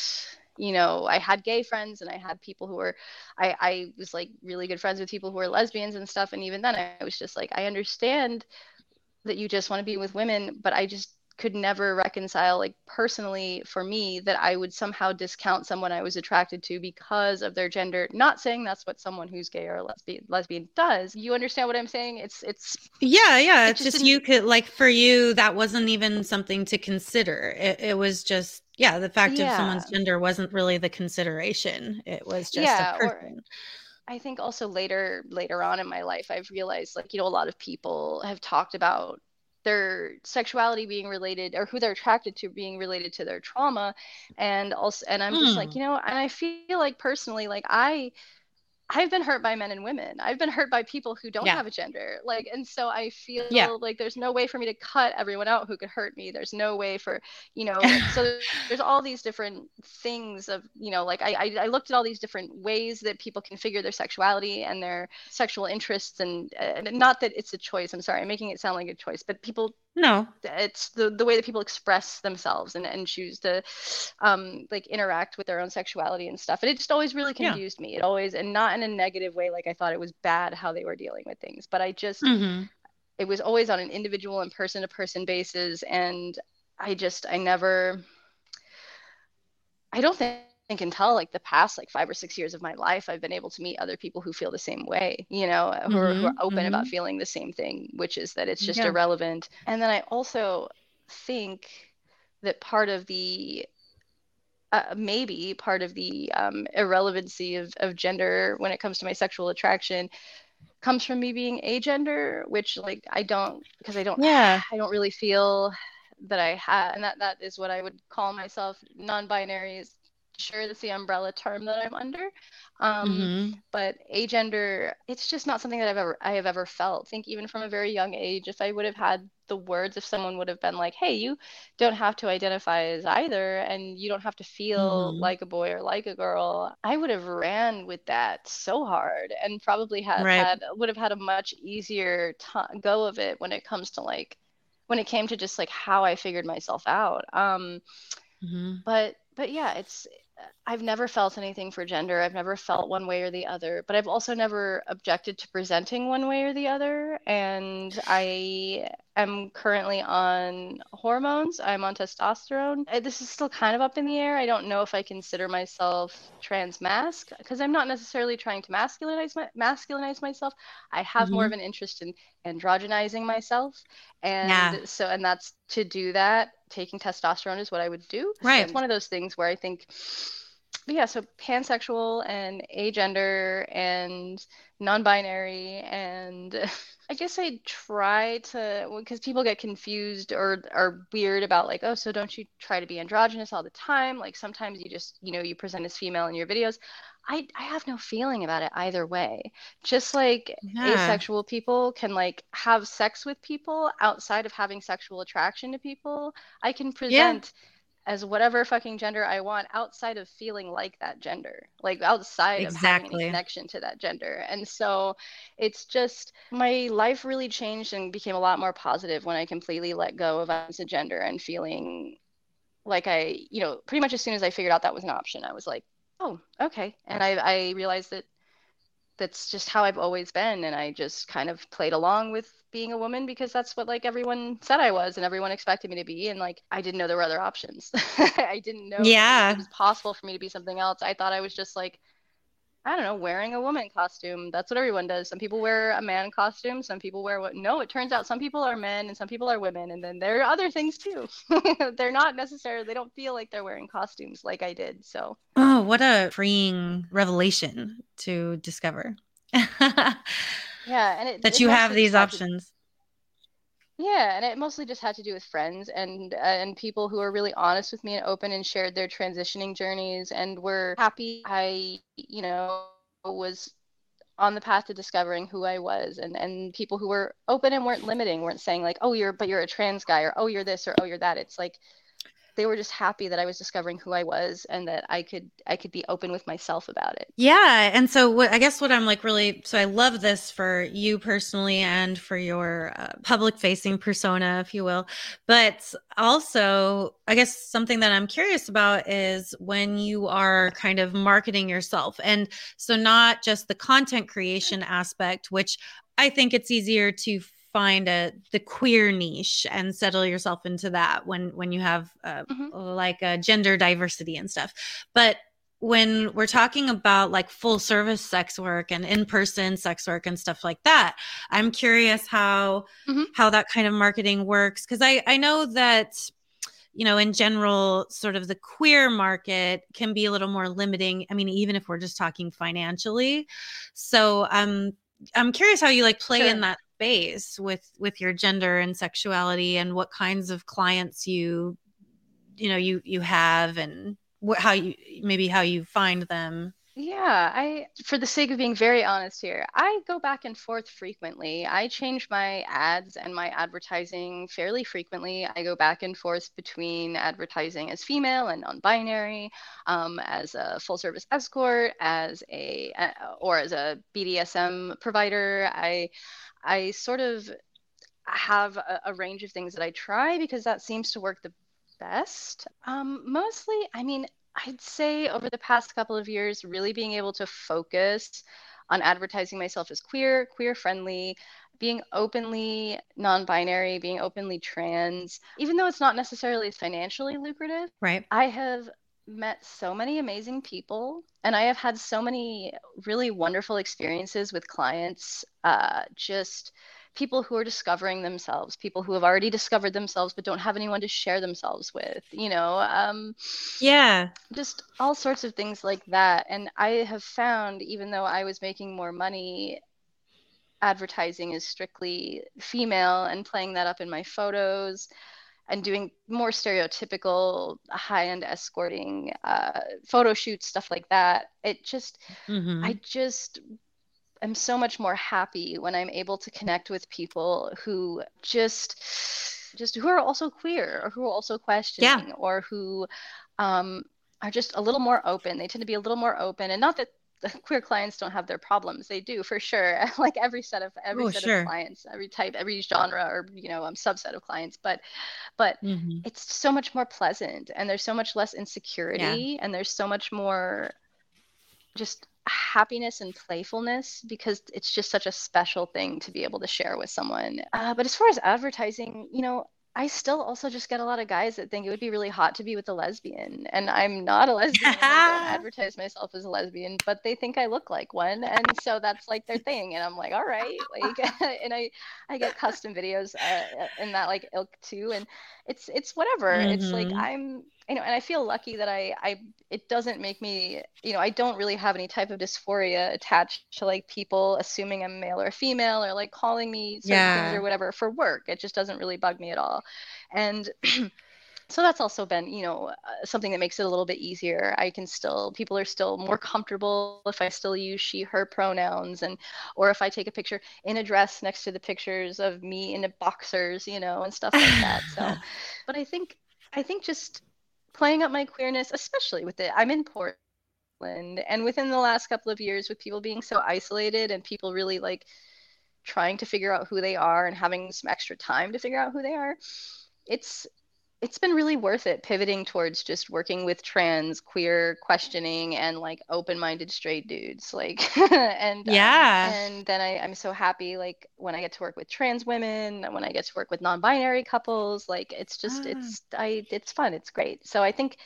you know i had gay friends and i had people who were I, I was like really good friends with people who were lesbians and stuff and even then i was just like i understand that you just want to be with women but i just could never reconcile like personally for me that I would somehow discount someone I was attracted to because of their gender. Not saying that's what someone who's gay or lesbian lesbian does. You understand what I'm saying? It's it's yeah yeah. it's just, just you could like for you that wasn't even something to consider. It, it was just yeah the fact yeah. of someone's gender wasn't really the consideration. It was just yeah, a person. Or, I think also later later on in my life I've realized like you know a lot of people have talked about their sexuality being related or who they're attracted to being related to their trauma and also and i'm just like hmm. you know and i feel like personally like i I've been hurt by men and women. I've been hurt by people who don't yeah. have a gender. Like, and so I feel yeah. like there's no way for me to cut everyone out who could hurt me. There's no way for, you know, so there's all these different things of, you know, like I, I, I, looked at all these different ways that people configure their sexuality and their sexual interests. And uh, not that it's a choice. I'm sorry, I'm making it sound like a choice, but people no. It's the the way that people express themselves and, and choose to um like interact with their own sexuality and stuff. And it just always really confused yeah. me. It always and not in a negative way like i thought it was bad how they were dealing with things. But i just mm-hmm. it was always on an individual and person to person basis. And i just i never i don't think think tell like the past like five or six years of my life i've been able to meet other people who feel the same way you know mm-hmm, who, are, who, are, mm-hmm, open mm-hmm. about feeling the same thing which is that it's just yeah. irrelevant and then i also think that part of the uh, maybe part of the um, irrelevancy of, of gender when it comes to my sexual attraction comes from me being agender which like i don't because i don't yeah i don't really feel that i have and that that is what i would call myself non-binary is sure that's the umbrella term that I'm under. Um, mm-hmm. But agender, it's just not something that I've ever I have ever felt. I think even from a very young age, if I would have had the words, if someone would have been like, "Hey, you don't have to identify as either, and you don't have to feel mm-hmm. like a boy or like a girl," I would have ran with that so hard and probably had, right. had would have had a much easier t- go of it when it comes to like when it came to just like how I figured myself out. Um, Mm-hmm. But but yeah, it's I've never felt anything for gender. I've never felt one way or the other, but I've also never objected to presenting one way or the other. And I am currently on hormones. I'm on testosterone. This is still kind of up in the air. I don't know if I consider myself trans masc because I'm not necessarily trying to masculinize my, masculinize myself. I have mm-hmm. more of an interest in androgenizing myself. And yeah. so and that's to do that, taking testosterone is what I would do. Right. So it's one of those things where I think yeah, so pansexual and agender and non-binary and I guess I try to because people get confused or are weird about like oh so don't you try to be androgynous all the time? Like sometimes you just you know you present as female in your videos. I I have no feeling about it either way. Just like yeah. asexual people can like have sex with people outside of having sexual attraction to people. I can present yeah as whatever fucking gender I want outside of feeling like that gender, like outside exactly. of having any connection to that gender. And so it's just my life really changed and became a lot more positive when I completely let go of as a gender and feeling like I, you know, pretty much as soon as I figured out that was an option, I was like, oh, okay. And I, I realized that that's just how I've always been. And I just kind of played along with being a woman because that's what like everyone said I was and everyone expected me to be. And like I didn't know there were other options. I didn't know yeah. it was possible for me to be something else. I thought I was just like I don't know, wearing a woman costume. That's what everyone does. Some people wear a man costume. Some people wear what? No, it turns out some people are men and some people are women. And then there are other things too. they're not necessarily, they don't feel like they're wearing costumes like I did. So, oh, what a freeing revelation to discover. yeah. And it, that it you have these options. Yeah, and it mostly just had to do with friends and uh, and people who were really honest with me and open and shared their transitioning journeys and were happy I, you know, was on the path to discovering who I was and and people who were open and weren't limiting, weren't saying like, "Oh, you're but you're a trans guy," or "Oh, you're this," or "Oh, you're that." It's like they were just happy that I was discovering who I was and that I could I could be open with myself about it. Yeah, and so what I guess what I'm like really so I love this for you personally and for your uh, public facing persona if you will. But also, I guess something that I'm curious about is when you are kind of marketing yourself. And so not just the content creation aspect which I think it's easier to find a the queer niche and settle yourself into that when when you have uh, mm-hmm. like a gender diversity and stuff but when we're talking about like full service sex work and in-person sex work and stuff like that i'm curious how mm-hmm. how that kind of marketing works because i i know that you know in general sort of the queer market can be a little more limiting i mean even if we're just talking financially so um i'm curious how you like play sure. in that space with with your gender and sexuality and what kinds of clients you you know you you have and what how you maybe how you find them yeah, I, for the sake of being very honest here, I go back and forth frequently. I change my ads and my advertising fairly frequently. I go back and forth between advertising as female and non binary, um, as a full service escort, as a, uh, or as a BDSM provider. I, I sort of have a, a, range of things that I try because that seems to work the best. Um, mostly, I mean, I'd say over the past couple of years, really being able to focus on advertising myself as queer, queer friendly, being openly non binary, being openly trans, even though it's not necessarily financially lucrative. Right. I have met so many amazing people and I have had so many really wonderful experiences with clients. Uh, just people who are discovering themselves, people who have already discovered themselves but don't have anyone to share themselves with, you know. Um, yeah. Just all sorts of things like that. And I have found, even though I was making more money, advertising is strictly female and playing that up in my photos and doing more stereotypical high-end escorting uh, photo shoots stuff like that it just mm-hmm. i just am so much more happy when I'm able to connect with people who just just who are also queer or who are also questioning yeah. or who um, are just a little more open. They tend to be a little more open, and not that the queer clients don't have their problems. They do for sure. like every set of every oh, set sure. of clients, every type, every genre or you know um, subset of clients. But but mm-hmm. it's so much more pleasant, and there's so much less insecurity, yeah. and there's so much more just happiness and playfulness because it's just such a special thing to be able to share with someone. Uh, but as far as advertising, you know, I still also just get a lot of guys that think it would be really hot to be with a lesbian. And I'm not a lesbian. I don't advertise myself as a lesbian, but they think I look like one. And so that's like their thing. And I'm like, all right. Like, and I, I get custom videos uh, in that like ilk too. And it's, it's whatever. Mm-hmm. It's like, mm-hmm. I'm, you know, and I feel lucky that I, I, it doesn't make me, you know, I don't really have any type of dysphoria attached to like people assuming I'm male or female or like calling me certain yeah. things or whatever for work. It just doesn't really bug me at all. And so that's also been, you know, uh, something that makes it a little bit easier. I can still, people are still more comfortable if I still use she, her pronouns and, or if I take a picture in a dress next to the pictures of me in the boxers, you know, and stuff like that. So, but I think, I think just playing up my queerness, especially with it. I'm in Portland, and within the last couple of years, with people being so isolated and people really like trying to figure out who they are and having some extra time to figure out who they are, it's it's been really worth it pivoting towards just working with trans queer questioning and like open-minded straight dudes like and um, yeah um, and then I, i'm so happy like when i get to work with trans women when i get to work with non-binary couples like it's just ah. it's i it's fun it's great so i think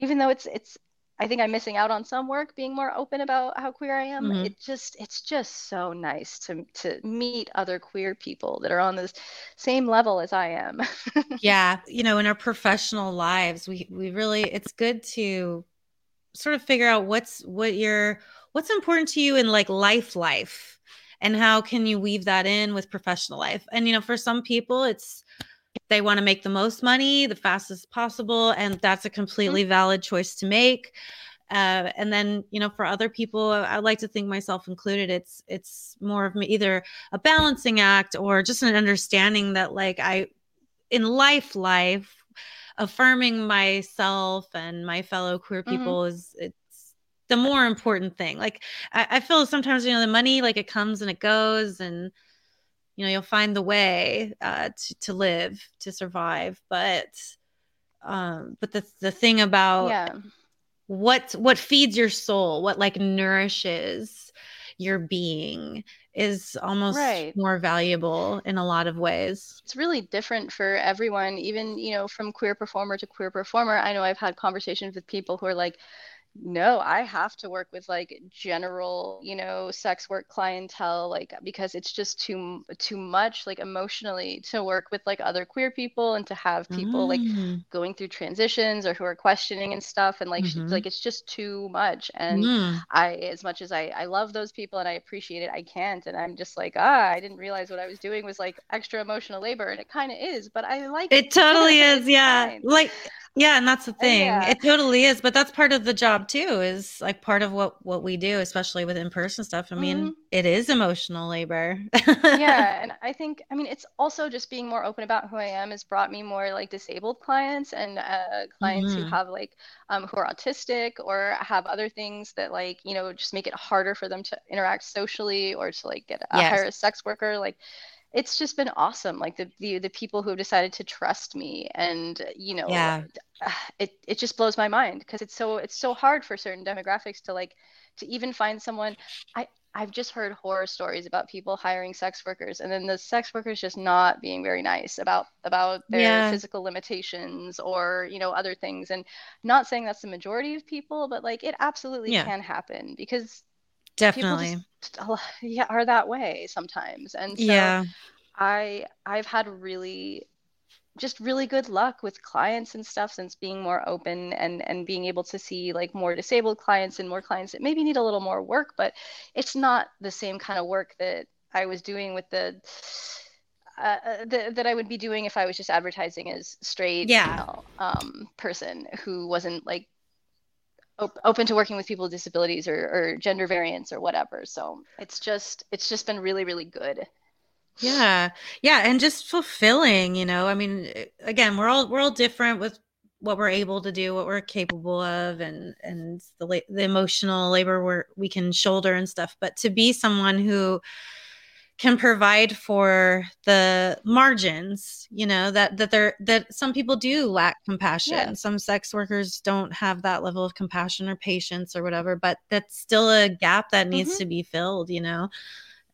even though it's it's I think I'm missing out on some work being more open about how queer I am. Mm-hmm. It just it's just so nice to to meet other queer people that are on the same level as I am. yeah, you know, in our professional lives, we we really it's good to sort of figure out what's what your what's important to you in like life life and how can you weave that in with professional life. And you know, for some people it's they want to make the most money the fastest possible and that's a mm-hmm. completely valid choice to make uh, and then you know for other people i like to think myself included it's it's more of either a balancing act or just an understanding that like i in life life affirming myself and my fellow queer mm-hmm. people mm-hmm. is it's the more important thing like I, I feel sometimes you know the money like it comes and it goes and you know you'll find the way uh, to, to live to survive but um but the the thing about yeah. what what feeds your soul what like nourishes your being is almost right. more valuable in a lot of ways. It's really different for everyone, even, you know, from queer performer to queer performer. I know I've had conversations with people who are like, no i have to work with like general you know sex work clientele like because it's just too too much like emotionally to work with like other queer people and to have people mm. like going through transitions or who are questioning and stuff and like mm-hmm. like it's just too much and mm. i as much as i i love those people and i appreciate it i can't and i'm just like ah i didn't realize what i was doing was like extra emotional labor and it kind of is but i like it totally is yeah fine. like yeah, and that's the thing. Yeah. It totally is, but that's part of the job too. Is like part of what what we do, especially with in person stuff. I mean, mm-hmm. it is emotional labor. yeah, and I think I mean it's also just being more open about who I am has brought me more like disabled clients and uh, clients mm-hmm. who have like um, who are autistic or have other things that like you know just make it harder for them to interact socially or to like get a yes. hire a sex worker. Like it's just been awesome like the, the the people who have decided to trust me and you know yeah. Ah, it it just blows my mind because it's so it's so hard for certain demographics to like to even find someone i I've just heard horror stories about people hiring sex workers and then the sex workers just not being very nice about about their yeah. physical limitations or you know other things and not saying that's the majority of people but like it absolutely yeah. can happen because definitely. just, yeah are that way sometimes. And so yeah. I i've had really just really good luck with clients and stuff since being more open and and being able to see like more disabled clients and more clients that maybe need a little more work but it's not the same kind of work that i was doing with the uh, uh that I would be doing if I was just advertising as straight yeah. Um, person who wasn't like op- open to working with people with disabilities or, or gender variants or whatever. So it's just it's just been really really good. Yeah, yeah, and just fulfilling. You know, I mean, again, we're all we're all different with what we're able to do, what we're capable of, and and the the emotional labor we we can shoulder and stuff. But to be someone who can provide for the margins you know that that there that some people do lack compassion yeah. some sex workers don't have that level of compassion or patience or whatever but that's still a gap that needs mm-hmm. to be filled you know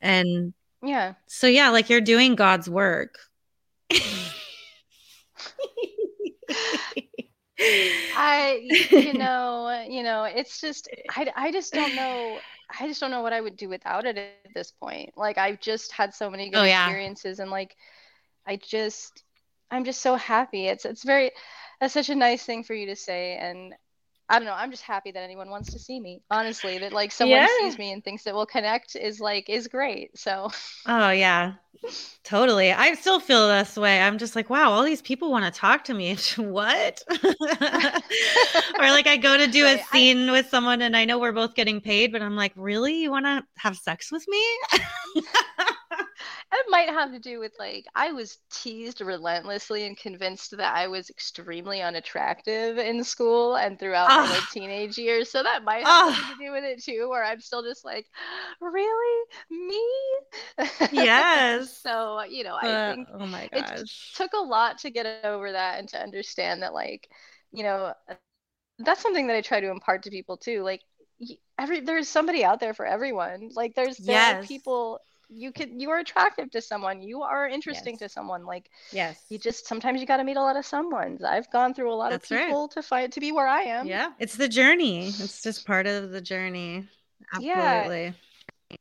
and yeah so yeah like you're doing god's work I, you know, you know, it's just, I, I just don't know. I just don't know what I would do without it at this point. Like I've just had so many good oh, yeah. experiences and like I just I'm just so happy. It's it's very that's such a nice thing for you to say and I don't know. I'm just happy that anyone wants to see me. Honestly, that like someone yeah. sees me and thinks that we'll connect is like is great. So. Oh yeah, totally. I still feel this way. I'm just like, wow, all these people want to talk to me. what? or like I go to do a scene I, with someone and I know we're both getting paid, but I'm like, really? You want to have sex with me? it might have to do with like I was teased relentlessly and convinced that I was extremely unattractive in school and throughout my like, teenage years. So that might have something to do with it too, where I'm still just like, really, me? Yes. so you know, I uh, think oh my gosh, it took a lot to get over that and to understand that like, you know, that's something that I try to impart to people too. Like every there's somebody out there for everyone. Like there's there yes. are people you could you are attractive to someone. You are interesting yes. to someone. Like yes. you just sometimes you got to meet a lot of someones. I've gone through a lot That's of people right. to find to be where i am. Yeah. It's the journey. It's just part of the journey. Absolutely. yeah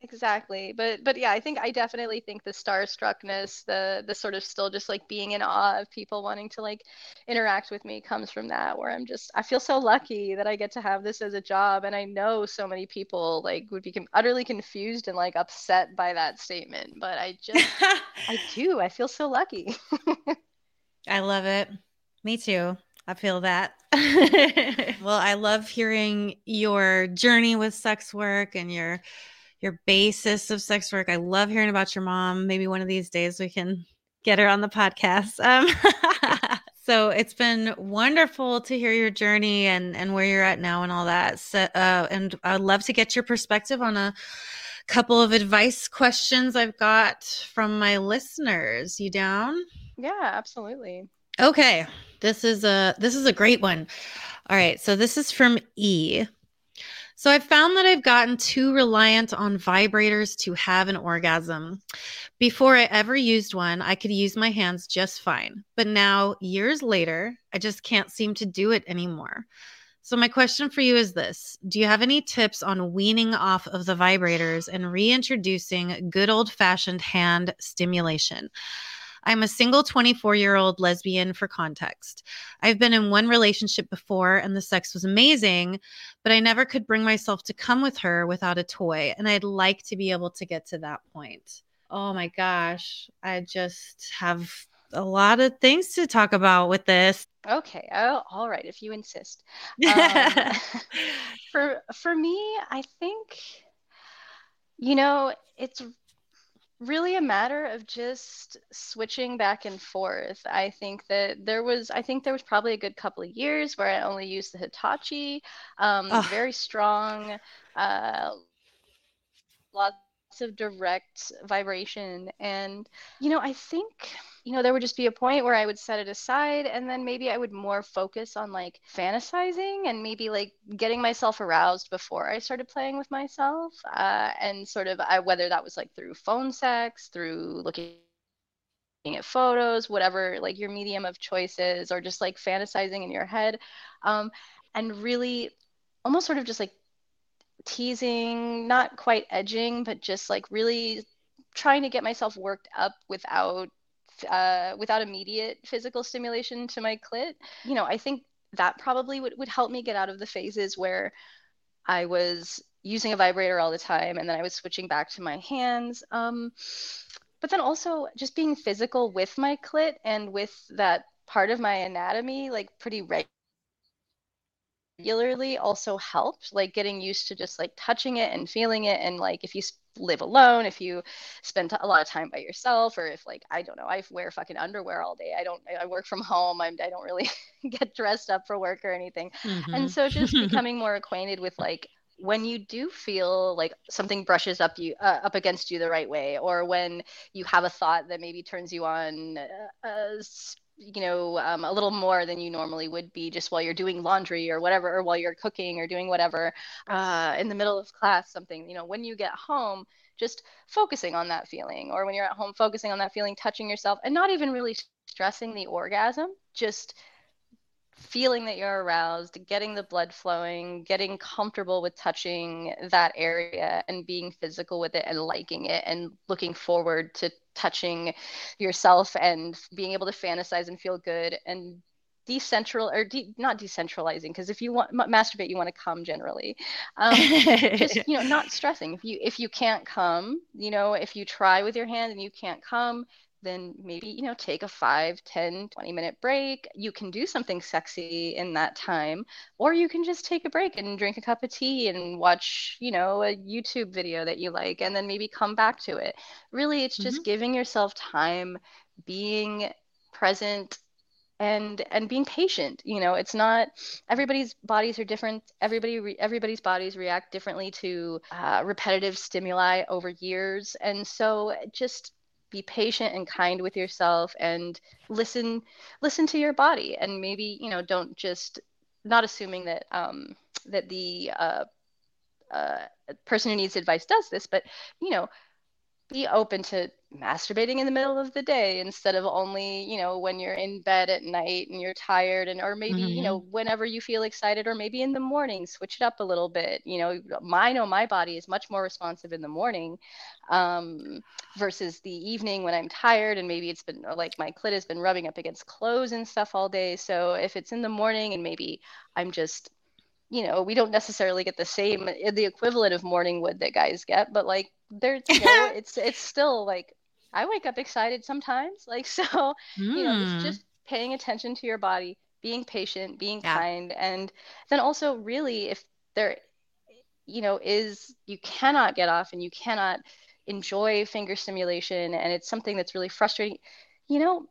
exactly but but yeah i think i definitely think the starstruckness the the sort of still just like being in awe of people wanting to like interact with me comes from that where i'm just i feel so lucky that i get to have this as a job and i know so many people like would be utterly confused and like upset by that statement but i just i do i feel so lucky. I love it. Me too. I feel that. well, I love hearing your journey with sex work and your your basis of sex work. I love hearing about your mom. Maybe one of these days we can get her on the podcast. Um, so it's been wonderful to hear your journey and and where you're at now and all that. So, uh, and I'd love to get your perspective on a couple of advice questions I've got from my listeners. You down? Yeah, absolutely. Okay. This is a this is a great one. All right, so this is from E. So I've found that I've gotten too reliant on vibrators to have an orgasm. Before I ever used one, I could use my hands just fine. But now, years later, I just can't seem to do it anymore. So, my question for you is this Do you have any tips on weaning off of the vibrators and reintroducing good old fashioned hand stimulation? I'm a single 24 year old lesbian for context. I've been in one relationship before and the sex was amazing, but I never could bring myself to come with her without a toy. And I'd like to be able to get to that point. Oh my gosh. I just have a lot of things to talk about with this. Okay. Oh, all right. If you insist. Um, for for me, I think you know it's really a matter of just switching back and forth. I think that there was, I think there was probably a good couple of years where I only used the Hitachi, um, very strong, uh, lots of direct vibration. And, you know, I think you know, there would just be a point where I would set it aside and then maybe I would more focus on like fantasizing and maybe like getting myself aroused before I started playing with myself. Uh, and sort of I, whether that was like through phone sex, through looking at photos, whatever like your medium of choices, or just like fantasizing in your head. Um, and really almost sort of just like teasing, not quite edging, but just like really trying to get myself worked up without uh, without immediate physical stimulation to my clit. You know, I think that probably would, would help me get out of the phases where I was using a vibrator all the time and then I was switching back to my hands. Um, but then also just being physical with my clit and with that part of my anatomy, like pretty regularly also helped like getting used to just like touching it and feeling it and like if you live alone, if you spend a lot of time by yourself, or if like I don't know, I wear fucking underwear all day. I don't. I work from home. I'm, I don't really get dressed up for work or anything. Mm-hmm. And so just becoming more acquainted with like when you do feel like something brushes up you uh, up against you the right way or when you have a thought that maybe turns you on uh, uh, you know um, a little more than you normally would be just while you're doing laundry or whatever or while you're cooking or doing whatever uh, in the middle of class something you know when you get home just focusing on that feeling or when you're at home focusing on that feeling touching yourself and not even really stressing the orgasm just feeling that you're aroused, getting the blood flowing, getting comfortable with touching that area and being physical with it and liking it and looking forward to touching yourself and being able to fantasize and feel good and decentral or de- not decentralizing because if you want m- masturbate you want to come generally. Um, just you know not stressing. If you if you can't come you know if you try with your hand and you can't come then maybe you know take a 5 10 20 minute break. You can do something sexy in that time or you can just take a break and drink a cup of tea and watch you know a youtube video that you like and then maybe come back to it. Really it's just mm-hmm. giving yourself time being present and and being patient you know. It's not everybody's bodies are different. Everybody re, everybody's bodies react differently to uh, repetitive stimuli over years. And so just be patient and kind with yourself and listen listen to your body. And maybe you know don't just not assuming that um that the uh, uh, person who needs advice does this but you know be open to masturbating in the middle of the day instead of only you know when you're in bed at night and you're tired and or maybe mm-hmm. you know mm-hmm. whenever you feel excited or maybe in the morning switch it up a little bit you know my know my body is much more responsive in the morning um, versus the evening when i'm tired and maybe it's been like my clit has been rubbing up against clothes and stuff all day so if it's in the morning and maybe i'm just you know, we don't necessarily get the same the equivalent of morning wood that guys get, but like there's you know, it's it's still like I wake up excited sometimes. Like so, mm. you know, it's hmm. just paying attention to your body, being patient, being yeah. kind, and then also really if there you know is you cannot get off and you cannot enjoy finger stimulation and it's something that's really frustrating you know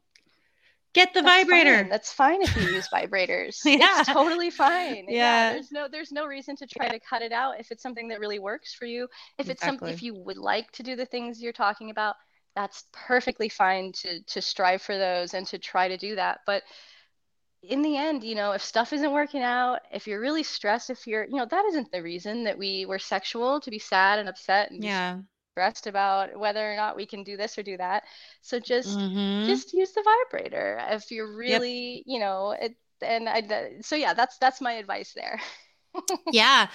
Get the That's vibrator. Fine. That's fine if you use vibrators. yeah. It's totally fine. Yeah. yeah. There's no there's no reason to try to cut it out if it's something that really works for you. If it's something if you would like to do the things you're talking about, that's perfectly fine to to strive for those and to try to do that. But in the end, you know, if stuff isn't working out, if you're really stressed, if you're, you know, that isn't the reason that we were sexual to be sad and upset and yeah stressed about whether or not we can do this or do that. So just mm-hmm. just use the vibrator if you're really, yep. you know, it, and I so yeah, that's that's my advice there. yeah.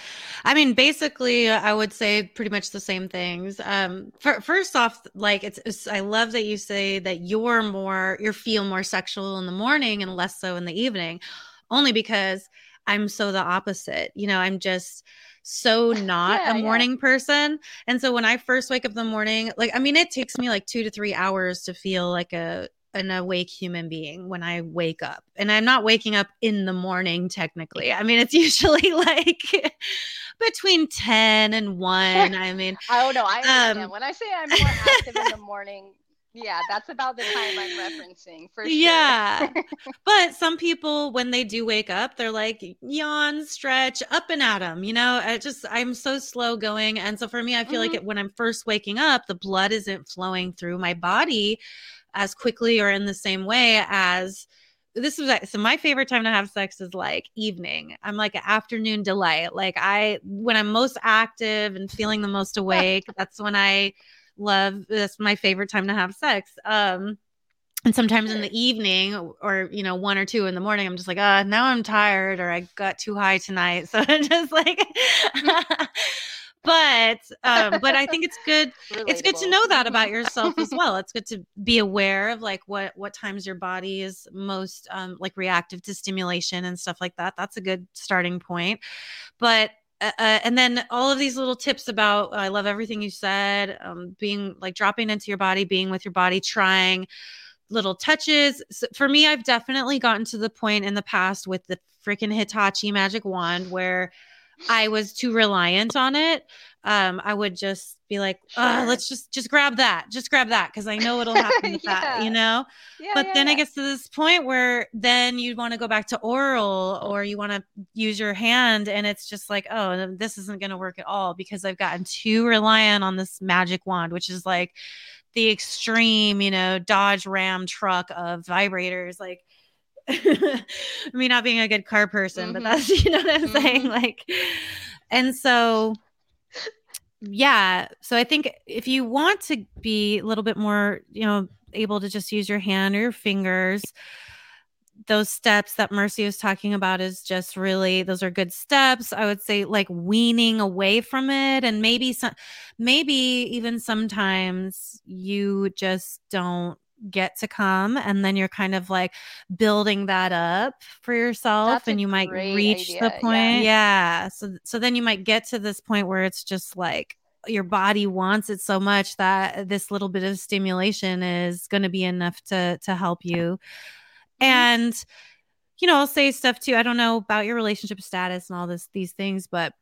I mean, basically, I would say pretty much the same things. Um, for, first off, like it's, it's, I love that you say that you're more, you feel more sexual in the morning and less so in the evening, only because I'm so the opposite. You know, I'm just, so not yeah, a morning yeah. person. And so when I first wake up in the morning, like, I mean, it takes me like two to three hours to feel like a, an awake human being when I wake up. And I'm not waking up in the morning technically. I mean, it's usually like between 10 and 1. I mean, oh no, I. Um, when I say I'm more active in the morning, yeah, that's about the time I'm referencing for sure. Yeah. but some people, when they do wake up, they're like, yawn, stretch, up and at them. You know, I just, I'm so slow going. And so for me, I feel mm-hmm. like it, when I'm first waking up, the blood isn't flowing through my body as quickly or in the same way as this is so my favorite time to have sex is like evening i'm like an afternoon delight like i when i'm most active and feeling the most awake that's when i love that's my favorite time to have sex. Um and sometimes in the evening or you know one or two in the morning i'm just like uh now i'm tired or i got too high tonight. So i'm just like but um but i think it's good Relatable. it's good to know that about yourself as well. It's good to be aware of like what what times your body is most um like reactive to stimulation and stuff like that. That's a good starting point. But uh, uh, and then all of these little tips about I love everything you said, um, being like dropping into your body, being with your body, trying little touches. So for me, I've definitely gotten to the point in the past with the freaking Hitachi magic wand where I was too reliant on it. Um, I would just be like, sure. let's just just grab that, just grab that, because I know it'll happen with yeah. that, you know. Yeah, but yeah, then it gets to this point where then you'd want to go back to oral, or you want to use your hand, and it's just like, oh, this isn't going to work at all because I've gotten too reliant on this magic wand, which is like the extreme, you know, Dodge Ram truck of vibrators, like. me not being a good car person, mm-hmm. but that's you know what I'm mm-hmm. saying. Like, and so yeah so i think if you want to be a little bit more you know able to just use your hand or your fingers those steps that mercy was talking about is just really those are good steps. I would say like weaning away from it and maybe some maybe even sometimes you just don't get to come and then you're kind of like building that up for yourself That's and you might reach idea. the point yeah. yeah so so then you might get to this point where it's just like your body wants it so much that this little bit of stimulation is going to be enough to to help you mm-hmm. and you know i'll say stuff too i don't know about your relationship status and all this these things but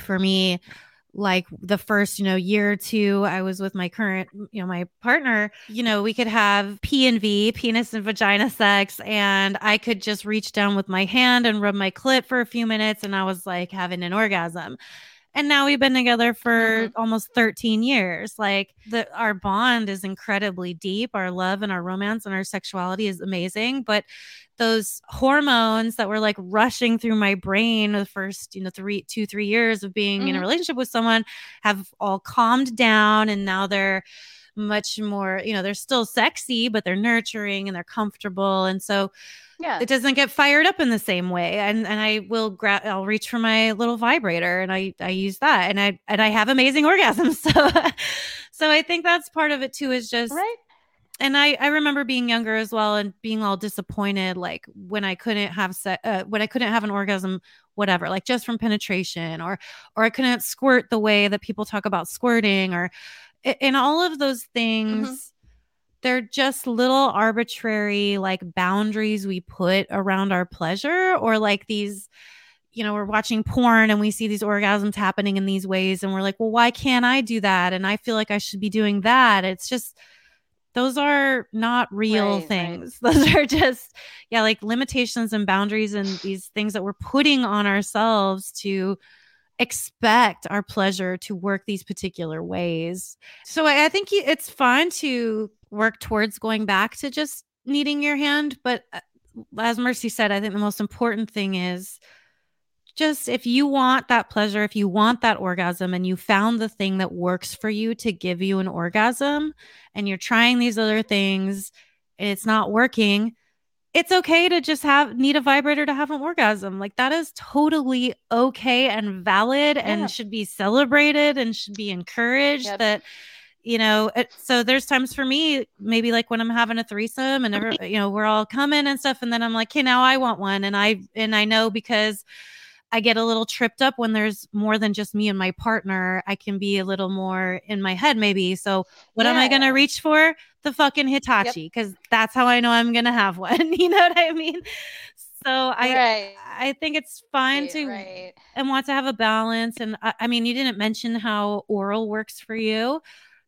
for me like the first you know year or two i was with my current you know my partner you know we could have p and v penis and vagina sex and i could just reach down with my hand and rub my clit for a few minutes and i was like having an orgasm and now we've been together for mm-hmm. almost 13 years like the our bond is incredibly deep our love and our romance and our sexuality is amazing but those hormones that were like rushing through my brain the first you know three two three years of being mm-hmm. in a mm-hmm. relationship with someone have all calmed down and now they're much more you know they're still sexy but they're nurturing and they're comfortable and so yeah. it doesn't get fired up in the same way and and i will grab i'll reach for my little vibrator and i i use that and i and i have amazing orgasms so so i think that's part of it too is just right. and I, I remember being younger as well and being all disappointed like when I couldn't have se- uh, when I couldn't have an orgasm whatever like just from penetration or or I couldn't squirt the way that people talk about squirting or in all of those things mm-hmm they're just little arbitrary like boundaries we put around our pleasure or like these you know we're watching porn and we see these orgasms happening in these ways and we're like well why can't i do that? And i feel like i should be doing that. It's just those are not real right, things. Right. those are just yeah like limitations and boundaries and these things that we're putting on ourselves to expect our pleasure to work these particular ways. So I, I think it's fun to work towards going back to just needing your hand. But uh, as Mercy said, I think the most important thing is just if you want that pleasure, if you want that orgasm, and you found the thing that works for you to give you an orgasm, and you're trying these other things and it's not working, it's okay to just have need a vibrator to have an orgasm. Like that is totally okay and valid yeah. and should be celebrated and should be encouraged yep. that you know it, so there's times for me maybe like when i'm having a threesome and every, mm-hmm. you know we're all coming and stuff and then i'm like okay now i want one and i and i know because I get a little tripped up when there's more than just me and my partner. I can be a little more in my head, maybe. So, what yeah. am I going to reach for? The fucking Hitachi, because yep. that's how I know I'm going to have one. you know what I mean? So I right. I think it's fine right, to right. and want to have a balance. And I, I mean, you didn't mention how oral works for you.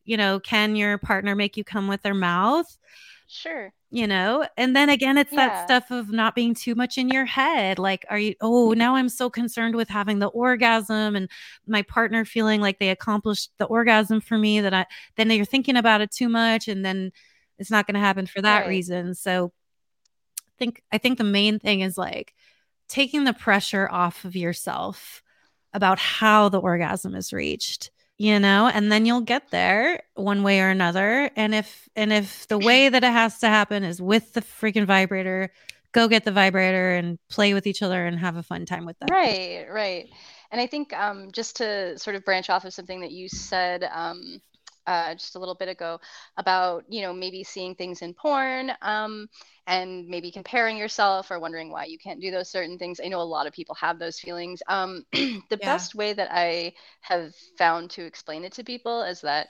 You know, can your partner make you come with their mouth? Sure you know and then again it's yeah. that stuff of not being too much in your head like are you oh now i'm so concerned with having the orgasm and my partner feeling like they accomplished the orgasm for me that i then you're thinking about it too much and then it's not going to happen for that right. reason so i think i think the main thing is like taking the pressure off of yourself about how the orgasm is reached you know and then you'll get there one way or another. And if and if the way that it has to happen is with the freaking vibrator go get the vibrator and play with each other and have a fun time with them. Right right. And i think um, just to sort of branch off of something that you said um, uh, just a little bit ago about you know maybe seeing things in porn um, and maybe comparing yourself or wondering why you can't do those certain things. I know a lot of people have those feelings. Um, the yeah. best way that I have found to explain it to people is that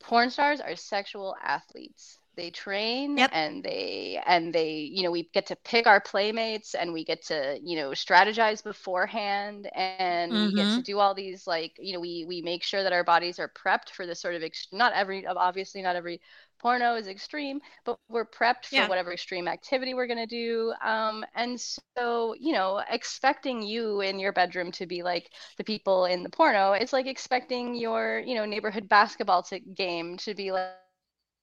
porn stars are sexual athletes. They train yep. and they and they you know we get to pick our playmates and we get to you know strategize beforehand and mm-hmm. we get to mm-hmm. do all these like you know we we make sure that our bodies are prepped for this sort of ex- not every obviously not every porno is extreme but we're prepped for yeah. whatever extreme activity we're going to do um, and so you know expecting you in your bedroom to be like the people in the porno it's like expecting your you know neighborhood basketball t- game to be like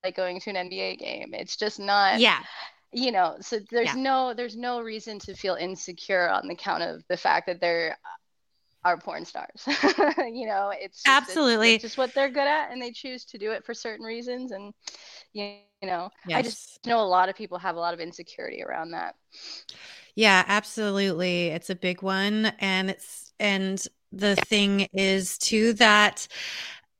like going to an NBA game. It's just not Yeah. You know, so there's yeah. no there's no reason to feel insecure on the count of the fact that they're uh, are porn stars. you know, it's just, absolutely it's, it's, just what they're good at, and they choose to do it for certain reasons. And you, you know, yes. I just know a lot of people have a lot of insecurity around that. Yeah, absolutely. It's a big one, and it's and the thing is too that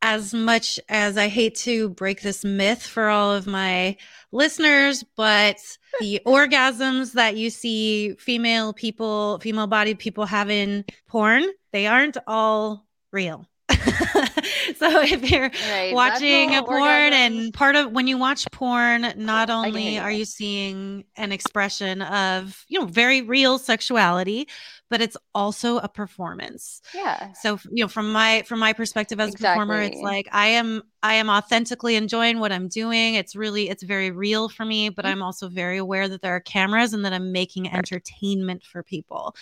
as much as I hate to break this myth for all of my listeners, but the orgasms that you see female people, female bodied people have in porn, they aren't all real. so if you're right. watching a porn and part of when you watch porn not only are you seeing an expression of you know very real sexuality but it's also a performance yeah so you know from my from my perspective as exactly. a performer it's like i am i am authentically enjoying what i'm doing it's really it's very real for me but mm-hmm. i'm also very aware that there are cameras and that i'm making entertainment for people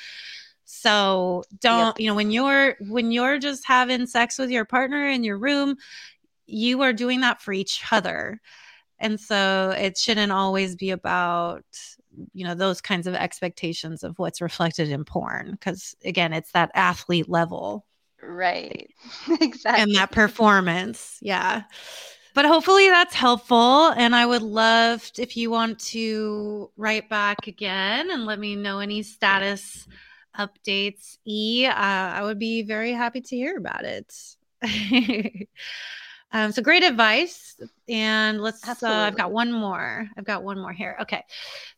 so don't, yep. you know, when you're when you're just having sex with your partner in your room, you are doing that for each other. And so it shouldn't always be about you know those kinds of expectations of what's reflected in porn because again it's that athlete level right exactly and that performance yeah but hopefully that's helpful and i would love if you want to write back again and let me know any status updates, E, uh, I would be very happy to hear about it. um, so great advice. And let's, uh, I've got one more. I've got one more here. Okay.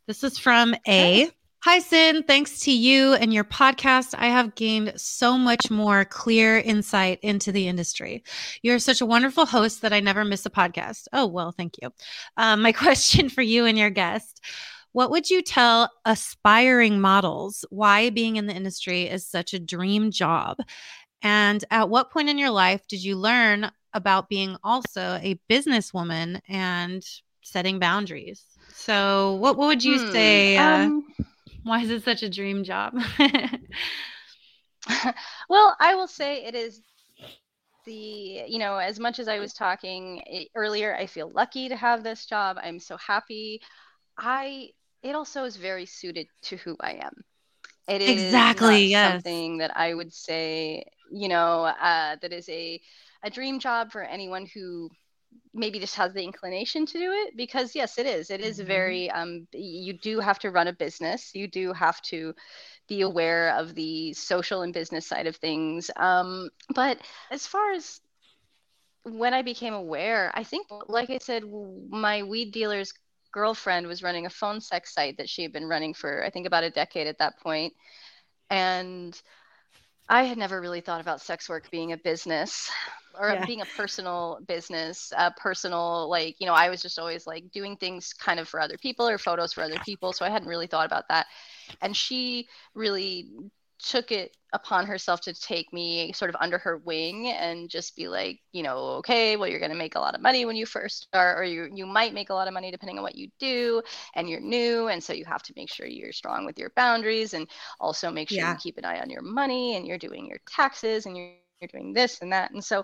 This is from A. Hi, Sinn. Thanks to you and your podcast, I have gained so much more clear insight into the industry. You're such a wonderful host that I never miss a podcast. Oh, well, thank you. Um, my question for you and your guest what would you tell aspiring models why being in the industry is such a dream job? And at what point in your life did you learn about being also a businesswoman and setting boundaries? So, what, what would you hmm, say? Uh, um, why is it such a dream job? well, I will say it is the you know as much as i was talking eh, earlier i feel lucky to have this job i'm so happy i it also is very suited to who I am. It is exactly yes. something that I would say, you know, uh, that is a a dream job for anyone who maybe just has the inclination to do it because yes it is it is mm-hmm. very um you do have to run a business you do have to be aware of the social and business side of things um but as far as when i became aware i think like i said my weed dealers girlfriend was running a phone sex site that she had been running for I think about a decade at that point. And I had never really thought about sex work being a business or yeah. being a personal business, a personal like, you know, I was just always like doing things kind of for other people or photos for other people, so I hadn't really thought about that. And she really took it upon herself to take me sort of under her wing and just be like, you know, okay, well, you're going to make a lot of money when you first start, or you you might make a lot of money depending on what you do, and you're new, and so you have to make sure you're strong with your boundaries, and also make sure yeah. you keep an eye on your money, and you're doing your taxes, and you're you're doing this and that, and so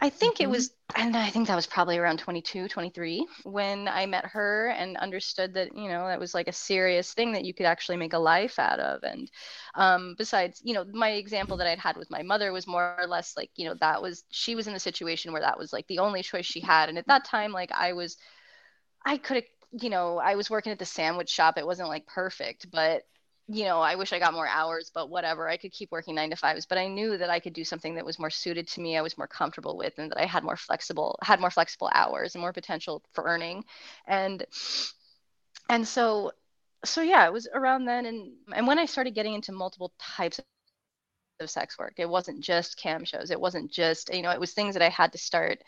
I think mm-hmm. it was, and I think that was probably around 22, 23 when I met her and understood that, you know, that was like a serious thing that you could actually make a life out of. And um, besides, you know, my example that I'd had with my mother was more or less like, you know, that was, she was in a situation where that was like the only choice she had. And at that time, like I was, I could have, you know, I was working at the sandwich shop. It wasn't like perfect, but you know, I wish I got more hours, but whatever. I could keep working nine to fives, but I knew that I could do something that was more suited to me. I was more comfortable with, and that I had more flexible, had more flexible hours and more potential for earning, and and so, so yeah, it was around then, and and when I started getting into multiple types of sex work, it wasn't just cam shows. It wasn't just you know, it was things that I had to start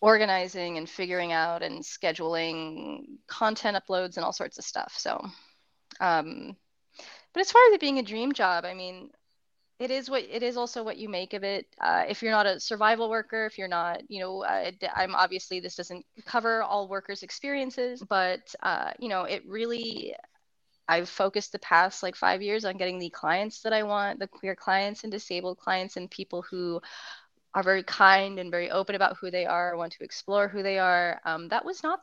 organizing and figuring out and scheduling content uploads and all sorts of stuff. So, um, but as far as it being a dream job, I mean, it is what it is also what you make of it. Uh, if you're not a survival worker if you're not you know uh, i'm obviously this doesn't cover all workers experiences but uh, you know it really i've focused the past like five years on getting the clients that i want the queer clients and disabled clients and people who are very kind and very open about who they are, want to explore who they are. Um, that was not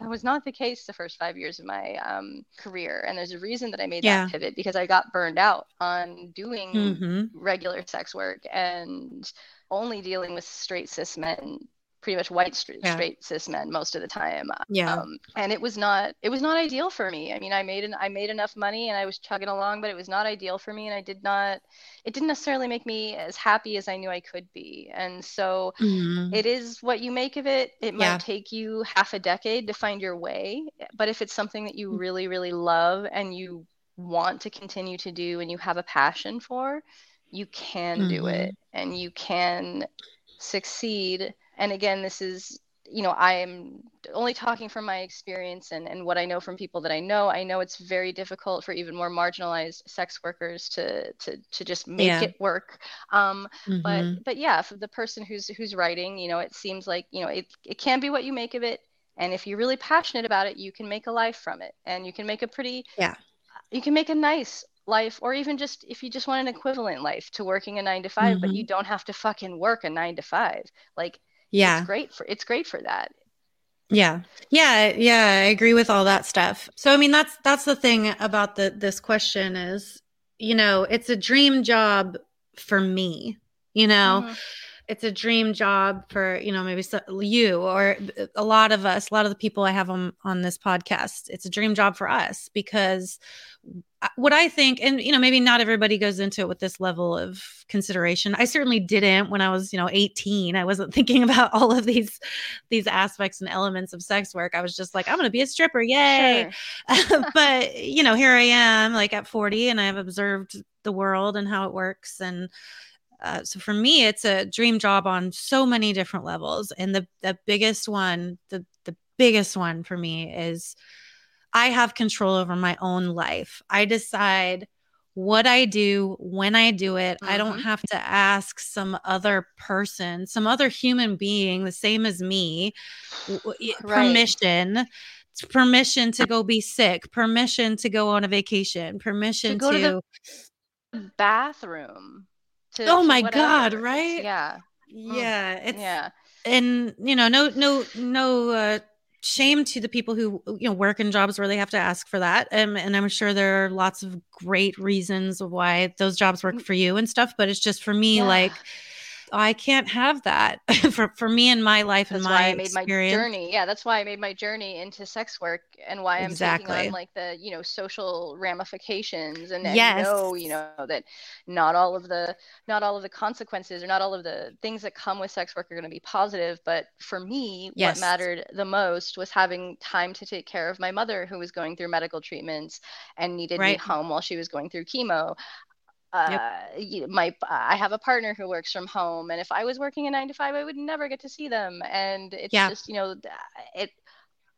that was not the case the first five years of my um, career, and there's a reason that I made yeah. that pivot because I got burned out on doing mm-hmm. regular sex work and only dealing with straight cis men pretty much white straight, yeah. straight cis men most of the time. Yeah. Um, and it was not it was not ideal for me. I mean, I made an I made enough money and I was chugging along, but it was not ideal for me, and I did not. It didn't necessarily make me as happy as I knew I could be. And so, mm-hmm. it is what you make of it. It might yeah. take you half a decade to find your way, but if it's something that you mm. really really love and you want to continue to do and you have a passion for, you can mm-hmm. do it and you can succeed and again this is you know i am only talking from my experience and, and what i know from people that i know i know it's very difficult for even more marginalized sex workers to to, to just make yeah. it work um, mm-hmm. but but yeah for the person who's who's writing you know it seems like you know it, it can be what you make of it and if you're really passionate about it you can make a life from it and you can make a pretty yeah you can make a nice life or even just if you just want an equivalent life to working a 9 to 5 mm-hmm. but you don't have to fucking work a 9 to 5 like yeah. It's great for it's great for that. Yeah. Yeah yeah i agree with all that stuff. So i mean that's that's the thing about the this question is you know it's a dream job for me you know? Mm-hmm. It's a dream job for you know maybe so, you or a lot of us a lot of the people i have on on this podcast it's a dream job for us because what I think, and you know, maybe not everybody goes into it with this level of consideration. I certainly didn't when I was, you know, 18. I wasn't thinking about all of these these aspects and elements of sex work. I was just like, I'm gonna be a stripper, yay. Sure. but you know, here I am, like at 40, and I've observed the world and how it works. And uh, so for me, it's a dream job on so many different levels. And the the biggest one, the the biggest one for me is I have control over my own life. I decide what I do when I do it. Mm-hmm. I don't mm-hmm. have to ask some other person, some other human being, the same as me, right. permission. Permission to go be sick, permission to go on a vacation, permission to go to, to the bathroom. To, oh my god, right? Yeah. Yeah, it's yeah. And you know, no no no uh shame to the people who you know work in jobs where they have to ask for that um, and i'm sure there are lots of great reasons why those jobs work mm. for you and stuff but it's just for me yeah. like I can't have that for, for me and my life that's and my why I made experience. my journey. Yeah, that's why I made my journey into sex work and why I'm exactly. taking on like the you know social ramifications and, and yes. know you know that not all of the not all of the consequences or not all of the things that come with sex work are going to be positive. But for me, yes. what mattered the most was having time to take care of my mother who was going through medical treatments and needed right. me home while she was going through chemo yep. Uh, my I have a partner who works from home, and if I was working a nine to five, I would never get to see them. And it's yeah. just you know it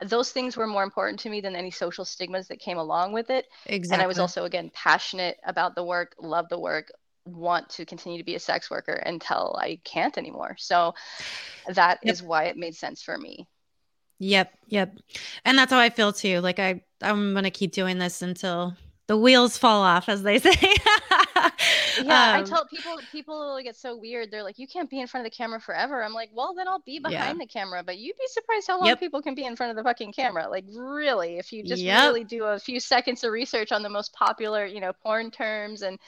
those things were more important to me than any social stigmas that came along with it. Exactly. And I was also again passionate about the work, love the work, want to continue to be a sex worker until I can't anymore. So that yep. is why it made sense for me. Yep, yep. And that's how I feel too. Like I I'm going to keep doing this until the wheels fall off as they say yeah um, i tell people people get so weird they're like you can't be in front of the camera forever i'm like well then i'll be behind yeah. the camera but you'd be surprised how long yep. people can be in front of the fucking camera like really if you just yep. really do a few seconds of research on the most popular you know porn terms and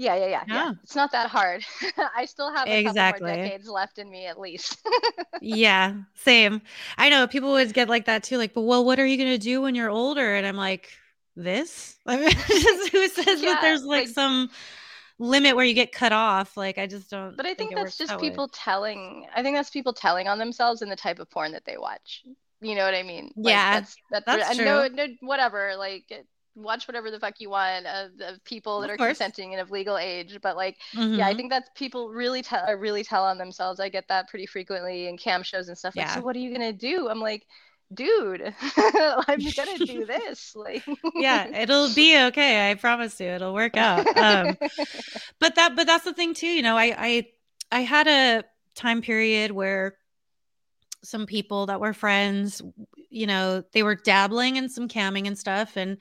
yeah, yeah, yeah, yeah. yeah. It's not that hard. I still have a exactly. couple more decades left in me at least. yeah, same. I know people would get like that too. Like, but well, what are you gonna do when you're older? And I'm like, this? I mean, who says yeah, that there's like, like, some limit where you get cut off? Like, I just don't. But I think, think that's just that people way. telling. I think that's people telling on themselves and the type of porn that they watch. You know what I mean? Like, yeah, that's that's, that's, true. No, no, whatever. Like, watch whatever the fuck you want of, of people that of are course. consenting and of legal age but like mm-hmm. yeah i mm-hmm. think that's people really tell really tell on themselves i get that pretty frequently in cam shows and stuff yeah. like so what are you gonna do i'm like dude i'm gonna do this like yeah it'll be okay i promise you it'll work out um, but that but that's the thing too you know i i i had a time period where some people that were friends you know they were dabbling in some camming and stuff and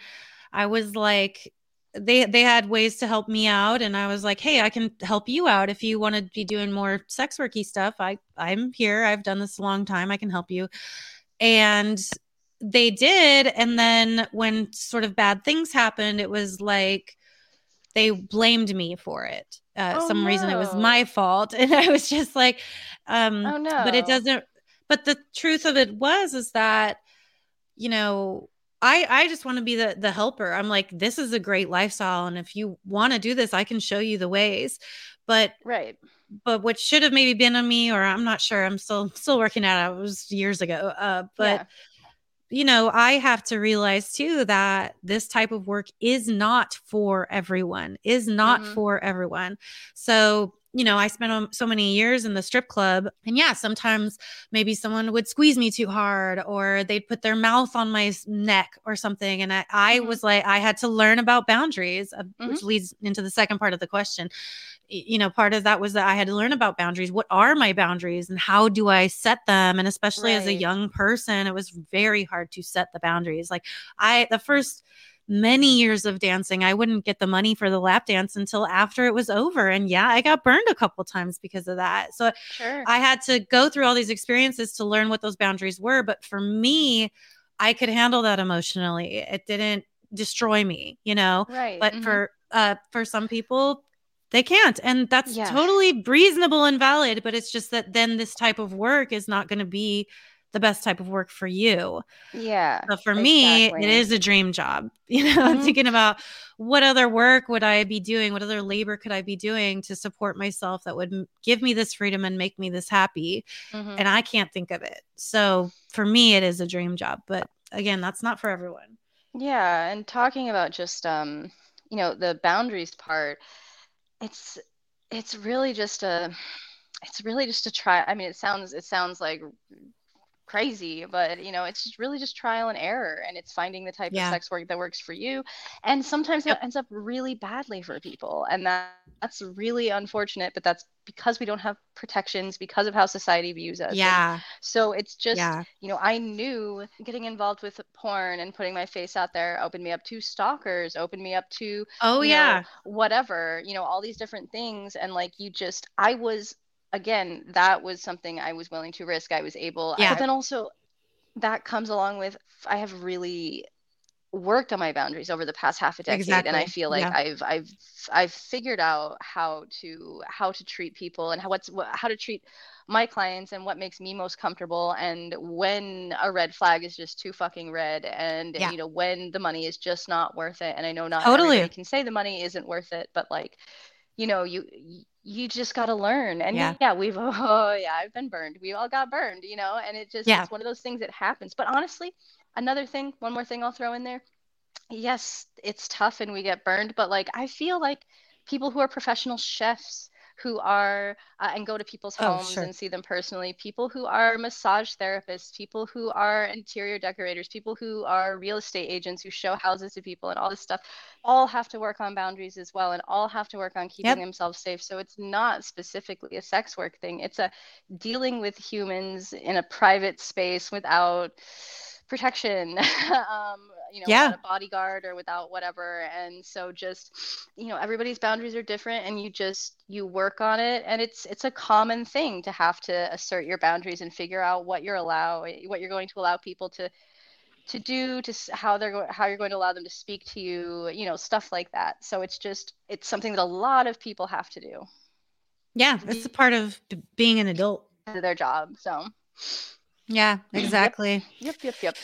i was like they they had ways to help me out and i was like hey i can help you out if you want to be doing more sex worky stuff i i'm here i've done this a long time i can help you and they did and then when sort of bad things happened it was like they blamed me for it uh, oh, some no. reason it was my fault and i was just like um oh, no. but it doesn't but the truth of it was is that you know I I just want to be the the helper. I'm like this is a great lifestyle and if you want to do this I can show you the ways. But Right. But what should have maybe been on me or I'm not sure. I'm still still working at it. It was years ago. Uh but yeah. you know, I have to realize too that this type of work is not for everyone. Is not mm-hmm. for everyone. So you know, I spent so many years in the strip club. And yeah, sometimes maybe someone would squeeze me too hard or they'd put their mouth on my neck or something. And I, I mm-hmm. was like, I had to learn about boundaries, uh, mm-hmm. which leads into the second part of the question. You know, part of that was that I had to learn about boundaries. What are my boundaries and how do I set them? And especially right. as a young person, it was very hard to set the boundaries. Like, I, the first, many years of dancing, I wouldn't get the money for the lap dance until after it was over. And yeah, I got burned a couple times because of that. So sure. I had to go through all these experiences to learn what those boundaries were. But for me, I could handle that emotionally. It didn't destroy me, you know? Right. But mm-hmm. for uh for some people, they can't. And that's yeah. totally reasonable and valid. But it's just that then this type of work is not going to be the best type of work for you. Yeah. But for exactly. me, it is a dream job. You know, mm-hmm. thinking about what other work would I be doing? What other labor could I be doing to support myself that would give me this freedom and make me this happy? Mm-hmm. And I can't think of it. So for me, it is a dream job. But again, that's not for everyone. Yeah. And talking about just, um, you know, the boundaries part, it's, it's really just a, it's really just a try. I mean, it sounds, it sounds like crazy but you know it's just really just trial and error and it's finding the type yeah. of sex work that works for you and sometimes it ends up really badly for people and that, that's really unfortunate but that's because we don't have protections because of how society views us yeah and so it's just yeah. you know i knew getting involved with porn and putting my face out there opened me up to stalkers opened me up to oh yeah know, whatever you know all these different things and like you just i was again, that was something I was willing to risk. I was able, yeah. but then also that comes along with I have really worked on my boundaries over the past half a decade exactly. and I feel like yeah. I've I've I've figured out how to how to treat people and how what's what, how to treat my clients and what makes me most comfortable and when a red flag is just too fucking red and yeah. you know when the money is just not worth it and I know not totally. everybody can say the money isn't worth it but like you know you you just got to learn and yeah. yeah we've oh yeah i've been burned we all got burned you know and it just yeah. it's one of those things that happens but honestly another thing one more thing i'll throw in there yes it's tough and we get burned but like i feel like people who are professional chefs who are uh, and go to people's oh, homes sure. and see them personally people who are massage therapists people who are interior decorators people who are real estate agents who show houses to people and all this stuff all have to work on boundaries as well and all have to work on keeping yep. themselves safe so it's not specifically a sex work thing it's a dealing with humans in a private space without protection um, you know yeah. without a bodyguard or without whatever. And so just you know everybody's boundaries are different and you just you work on it. And it's it's a common thing to have to assert your boundaries and figure out what you're allow what you're going to allow people to to do to how they're going how you're going to allow them to speak to you you know stuff like that. So it's just it's something that a lot of people have to do. Yeah it's a part of being an adult. Their job so. Yeah exactly. Yep yep yep, yep.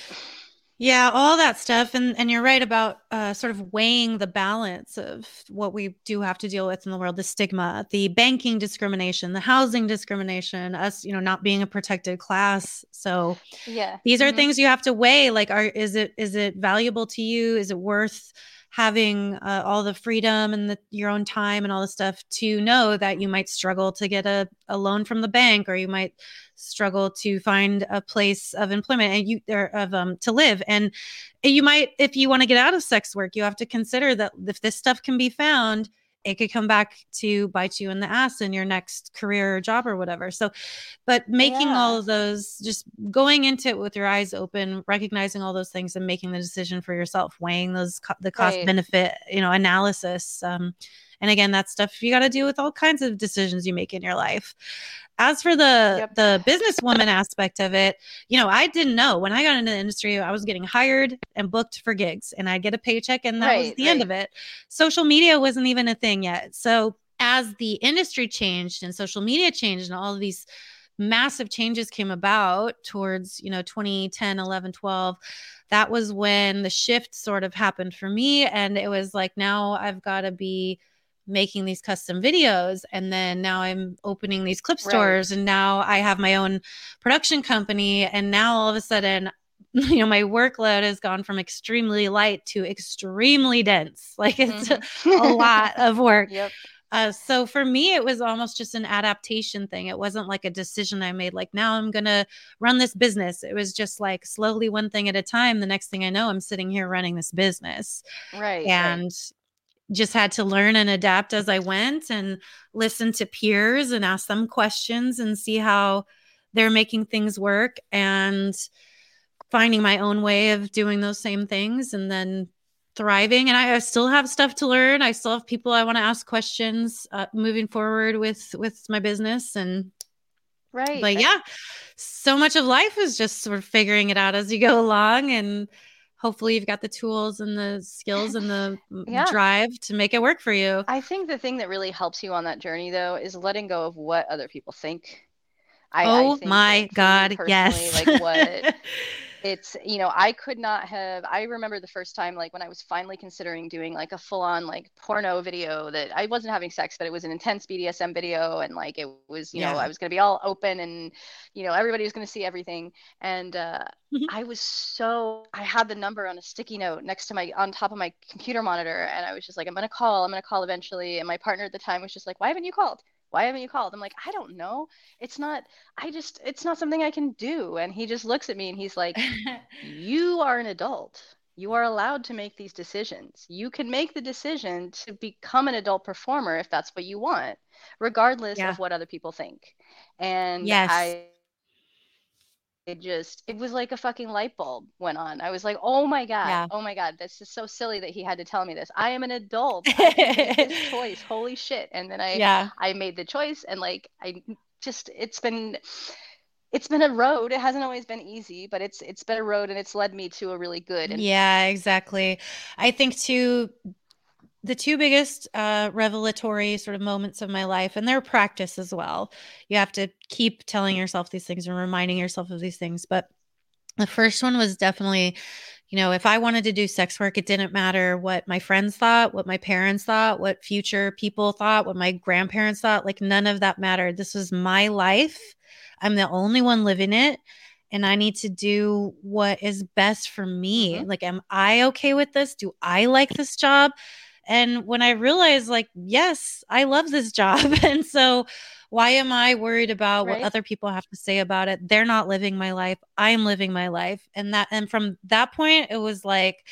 Yeah, all that stuff, and and you're right about uh, sort of weighing the balance of what we do have to deal with in the world: the stigma, the banking discrimination, the housing discrimination, us, you know, not being a protected class. So, yeah, these are mm-hmm. things you have to weigh. Like, are is it is it valuable to you? Is it worth having uh, all the freedom and the, your own time and all the stuff to know that you might struggle to get a, a loan from the bank or you might struggle to find a place of employment and you or of um to live. And you might if you want to get out of sex work you have to consider that if this stuff can be found it could come back to bite you in the ass in your next career or job or whatever. So, but making yeah. all of those, just going into it with your eyes open, recognizing all those things and making the decision for yourself, weighing those, the cost right. benefit, you know, analysis. Um, and again, that stuff you got to do with all kinds of decisions you make in your life. As for the yep. the businesswoman aspect of it, you know, I didn't know when I got into the industry, I was getting hired and booked for gigs, and I'd get a paycheck, and that right, was the right. end of it. Social media wasn't even a thing yet. So as the industry changed and social media changed, and all of these massive changes came about towards you know 2010 11 12 that was when the shift sort of happened for me and it was like now i've got to be making these custom videos and then now i'm opening these clip stores right. and now i have my own production company and now all of a sudden you know my workload has gone from extremely light to extremely dense like it's mm-hmm. a lot of work yep. Uh, so for me, it was almost just an adaptation thing. It wasn't like a decision I made, like, now I'm going to run this business. It was just like slowly one thing at a time. The next thing I know, I'm sitting here running this business. Right. And right just had to learn and adapt as I went and listen to peers and ask them questions and see how they're making things work and finding my own way of doing those same things and then thriving. And I, still have stuff to learn. I still have people i want to ask questions uh, moving forward with with my business. And right. but yeah so much of life is just sort of figuring it out as you go along and hopefully you've got the tools and the skills and the yeah. drive to make it work for you. I think the thing that really helps you on that journey though is letting go of what other people think. I, oh I my god, yes. like what it's you know i could not have i remember the first time like when i was finally considering doing like a full on like porno video that i wasn't having sex but it was an intense bdsm video and like it was you yeah. know i was going to be all open and you know everybody was going to see everything and uh, mm-hmm. i was so i had the number on a sticky note next to my on top of my computer monitor and i was just like i'm going to call i'm going to call eventually and my partner at the time was just like why haven't you called why haven't you called? I'm like i don't know. It's not i just it's not something i can do. And he just looks at me and he's like you are an adult. You are allowed to make these decisions. You can make the decision to become an adult performer if that's what you want regardless yeah. of what other people think. And yes. i it just it was like a fucking light bulb went on. I was like oh my god yeah. oh my god this is so silly that he had to tell me this. I am an adult. This choice. Holy shit. And then i yeah. I made the choice and like i just it's been it's been a road. It hasn't always been easy but it's it's been a road and it's led me to a really good and- yeah exactly. I think too the two biggest uh, revelatory sort of moments of my life, and their practice as well. You have to keep telling yourself these things and reminding yourself of these things. But the first one was definitely, you know, if I wanted to do sex work, it didn't matter what my friends thought, what my parents thought, what future people thought, what my grandparents thought. Like none of that mattered. This was my life. I'm the only one living it and I need to do what is best for me. Mm-hmm. Like, am I okay with this? Do I like this job? And when I realized, like, yes, I love this job. and so, why am I worried about right. what other people have to say about it? They're not living my life. I'm living my life. And that, and from that point, it was like,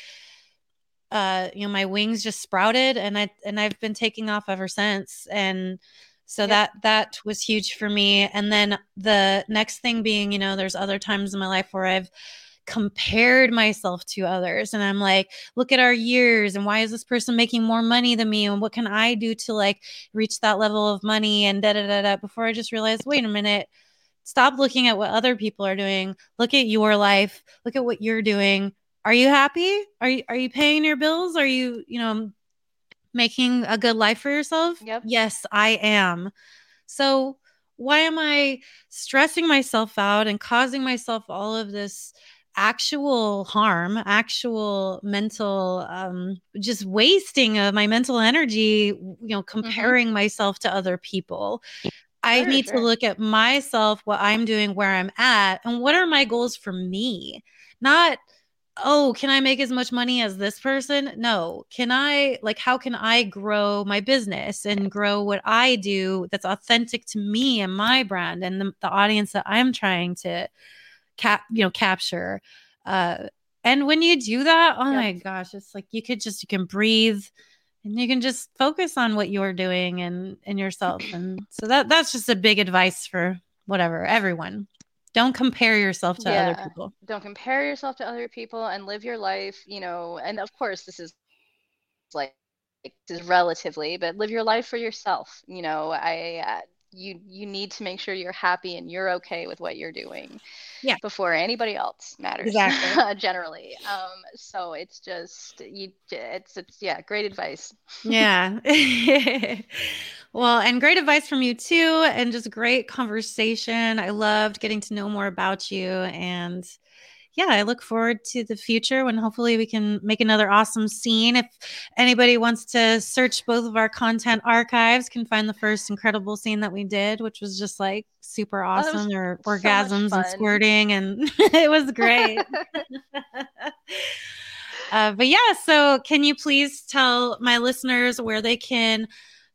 uh, you know, my wings just sprouted and I, and I've been taking off ever since. And, so that that was huge for me and then the next thing being you know there's other times in my life where i've compared myself to others and i'm like look at our years and why is this person making more money than me and what can i do to like reach that level of money? and da da da da before i just realized wait a minute stop looking at what other people are doing. Look at your life. Look at what you're doing. Are you happy? Are you are you paying your bills? Are you you know making a good life for yourself? Yep. yes i am. So why am i stressing myself out and causing myself all of this actual harm, actual mental, um, just wasting of my mental energy, you know, mm-hmm. comparing mm-hmm. myself to other people. I sure, need sure. to look at myself, what I'm doing, where I'm at, and what are my goals for me, not oh, can I make as much money as this person? No. Can I, like, how can I grow my business and grow what I do that's authentic to me and my brand and the, the audience that I'm trying to cap, you know, capture? Uh, and when you do that, oh my gosh, it's like you could just, you can breathe and you can just focus on what you're doing and, and yourself. And so that, that's just a big advice for whatever, everyone. Don't compare yourself to yeah, other people. Don't compare yourself to other people and live your life, you know, and of course this is like this is relatively, but live your life for yourself. You know, I uh, you you need to make sure you're happy and you're okay with what you're doing yeah before anybody else matters exactly generally um so it's just you it's it's yeah great advice yeah Well, and great advice from you too, and just great conversation. I loved getting to know more about you. And yeah, I look forward to the future when hopefully we can make another awesome scene. If anybody wants to search both of our content archives, can find the first incredible scene that we did, which was just like super awesome. or so orgasms and squirting, and it was great. uh, but yeah, so can you please tell my listeners where they can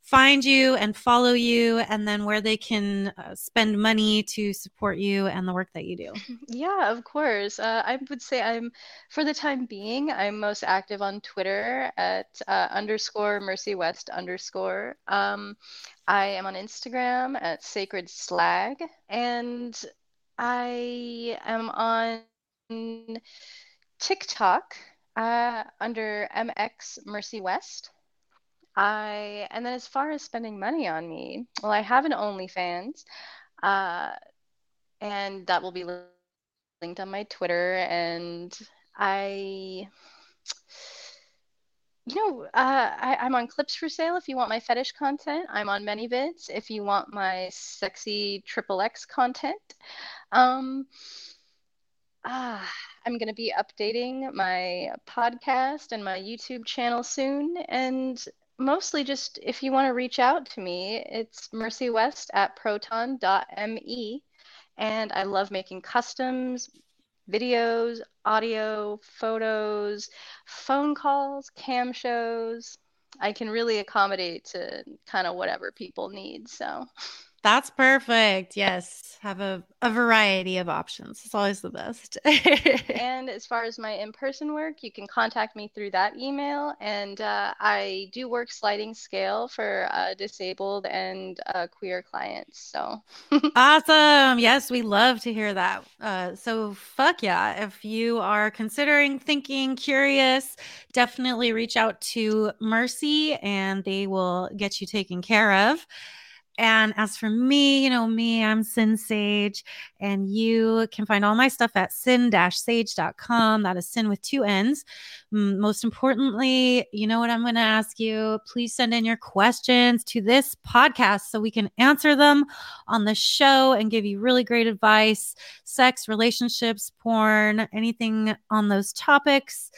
find you and follow you and then where they can uh, spend money to support you and the work that you do. Yeah of course. Uh, i would say i'm for the time being i'm most active on twitter at uh, underscore mercy west underscore. Um, i am on instagram at sacred slag and i am on tiktok uh, under mx mercy west I and then as far as spending money on me, well, I have an OnlyFans, uh, and that will be linked on my Twitter. And I, you know, uh, I, I'm on Clips for Sale if you want my fetish content. I'm on ManyVids if you want my sexy triple X content. Um, ah, I'm going to be updating my podcast and my YouTube channel soon. And mostly just if you want to reach out to me, it's mercywest at proton.me. And I love making customs, videos, audio, photos, phone calls, cam shows. I can really accommodate to kind of whatever people need. So. That's perfect. Yes. Have a, a variety of options. It's always the best. and as far as my in person work, you can contact me through that email. And uh, I do work sliding scale for uh, disabled and uh, queer clients. So awesome. Yes, we love to hear that. Uh, so, fuck yeah. If you are considering, thinking, curious, definitely reach out to Mercy and they will get you taken care of. And as for me, you know, me, I'm Sinn Sage, and you can find all my stuff at sin-sage.com. That is sin with two N's. Most importantly, you know what I'm going to ask you? Please send in your questions to this podcast so we can answer them on the show and give you really great advice sex, relationships, porn, anything on those topics.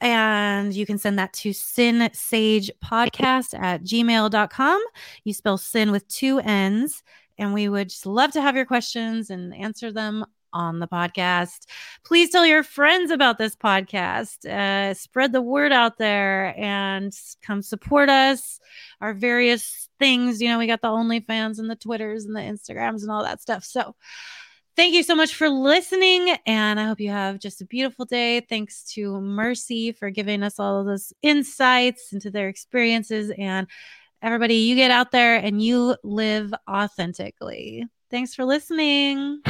And you can send that to sin sage podcast at gmail.com. You spell sin with two N's. And we would just love to have your questions and answer them on the podcast. Please tell your friends about this podcast. Uh, spread the word out there and come support us. Our various things, you know, we got the OnlyFans and the Twitters and the Instagrams and all that stuff. So, Thank you so much for listening. And I hope you have just a beautiful day. Thanks to Mercy for giving us all of those insights into their experiences. And everybody, you get out there and you live authentically. Thanks for listening.